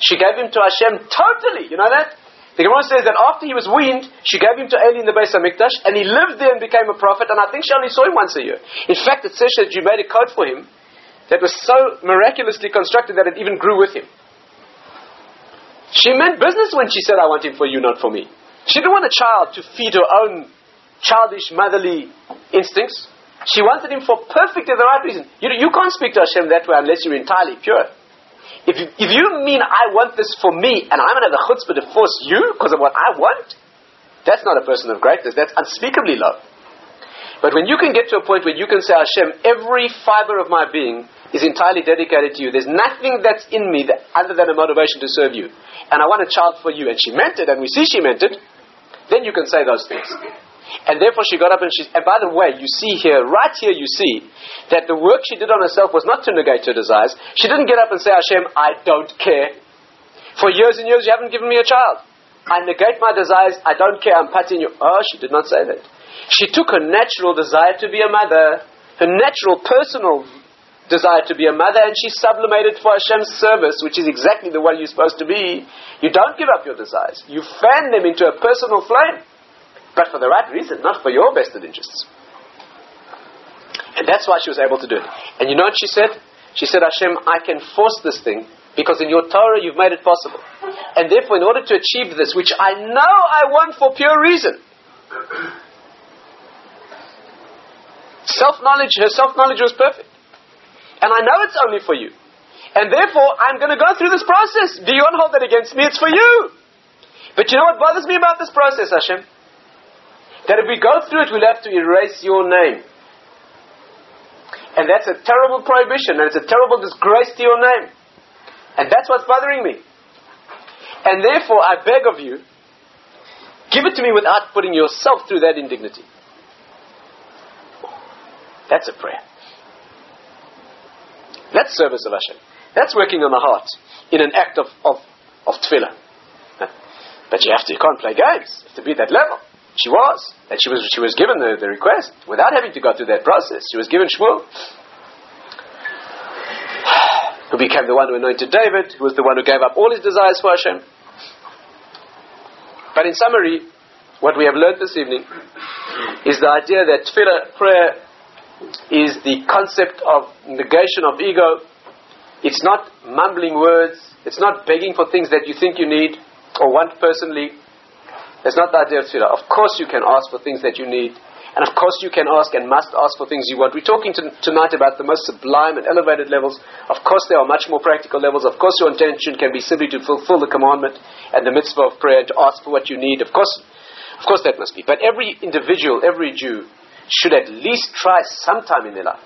She gave him to Hashem totally. You know that? The Gemara says that after he was weaned, she gave him to Eli in the Beis Hamikdash, and he lived there and became a prophet. And I think she only saw him once a year. In fact, it says that you made a coat for him that was so miraculously constructed that it even grew with him. She meant business when she said, "I want him for you, not for me." She didn't want a child to feed her own childish motherly instincts. She wanted him for perfectly the right reason. You, you can't speak to Hashem that way unless you're entirely pure. If you, if you mean I want this for me and I'm going to have the chutzpah to force you because of what I want, that's not a person of greatness. That's unspeakably low. But when you can get to a point where you can say, Hashem, every fiber of my being is entirely dedicated to you. There's nothing that's in me that, other than a motivation to serve you. And I want a child for you. And she meant it, and we see she meant it. Then you can say those things. And therefore she got up and she, and by the way, you see here, right here you see, that the work she did on herself was not to negate her desires. She didn't get up and say, Hashem, I don't care. For years and years you haven't given me a child. I negate my desires, I don't care, I'm patting you. Oh, she did not say that. She took her natural desire to be a mother, her natural personal desire to be a mother, and she sublimated for Hashem's service, which is exactly the way you're supposed to be. You don't give up your desires. You fan them into a personal flame but for the right reason, not for your vested interests. And that's why she was able to do it. And you know what she said? She said, Hashem, I can force this thing because in your Torah you've made it possible. And therefore, in order to achieve this, which I know I want for pure reason, self knowledge, her self knowledge was perfect. And I know it's only for you. And therefore, I'm going to go through this process. Do you want to hold that against me? It's for you. But you know what bothers me about this process, Hashem? That if we go through it, we'll have to erase your name. And that's a terrible prohibition, and it's a terrible disgrace to your name. And that's what's bothering me. And therefore, I beg of you, give it to me without putting yourself through that indignity. That's a prayer. That's service of Hashem. That's working on the heart in an act of, of, of tefillah. But you have to, you can't play games. You have to be at that level. She was. And she was, she was given the, the request without having to go through that process. She was given Shmuel, who became the one who anointed David, who was the one who gave up all his desires for Hashem. But in summary, what we have learned this evening is the idea that tefillah prayer is the concept of negation of ego. It's not mumbling words. It's not begging for things that you think you need or want personally. That's not the idea of tefillah. Of course you can ask for things that you need. And of course you can ask and must ask for things you want. We're talking to, tonight about the most sublime and elevated levels. Of course there are much more practical levels. Of course your intention can be simply to fulfill the commandment and the mitzvah of prayer to ask for what you need. Of course, of course that must be. But every individual, every Jew should at least try sometime in their life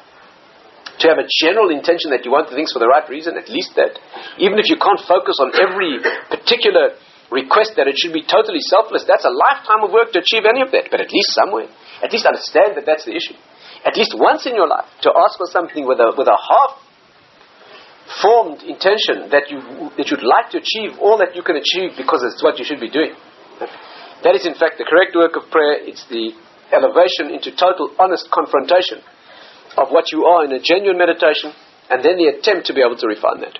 to have a general intention that you want the things for the right reason, at least that. Even if you can't focus on every particular request that it should be totally selfless, that's a lifetime of work to achieve any of that. But at least somewhere, at least understand that that's the issue. At least once in your life, to ask for something with a, with a half formed intention that, you, that you'd like to achieve all that you can achieve because it's what you should be doing. That is, in fact, the correct work of prayer. It's the elevation into total, honest confrontation of what you are in a genuine meditation, and then the attempt to be able to refine that.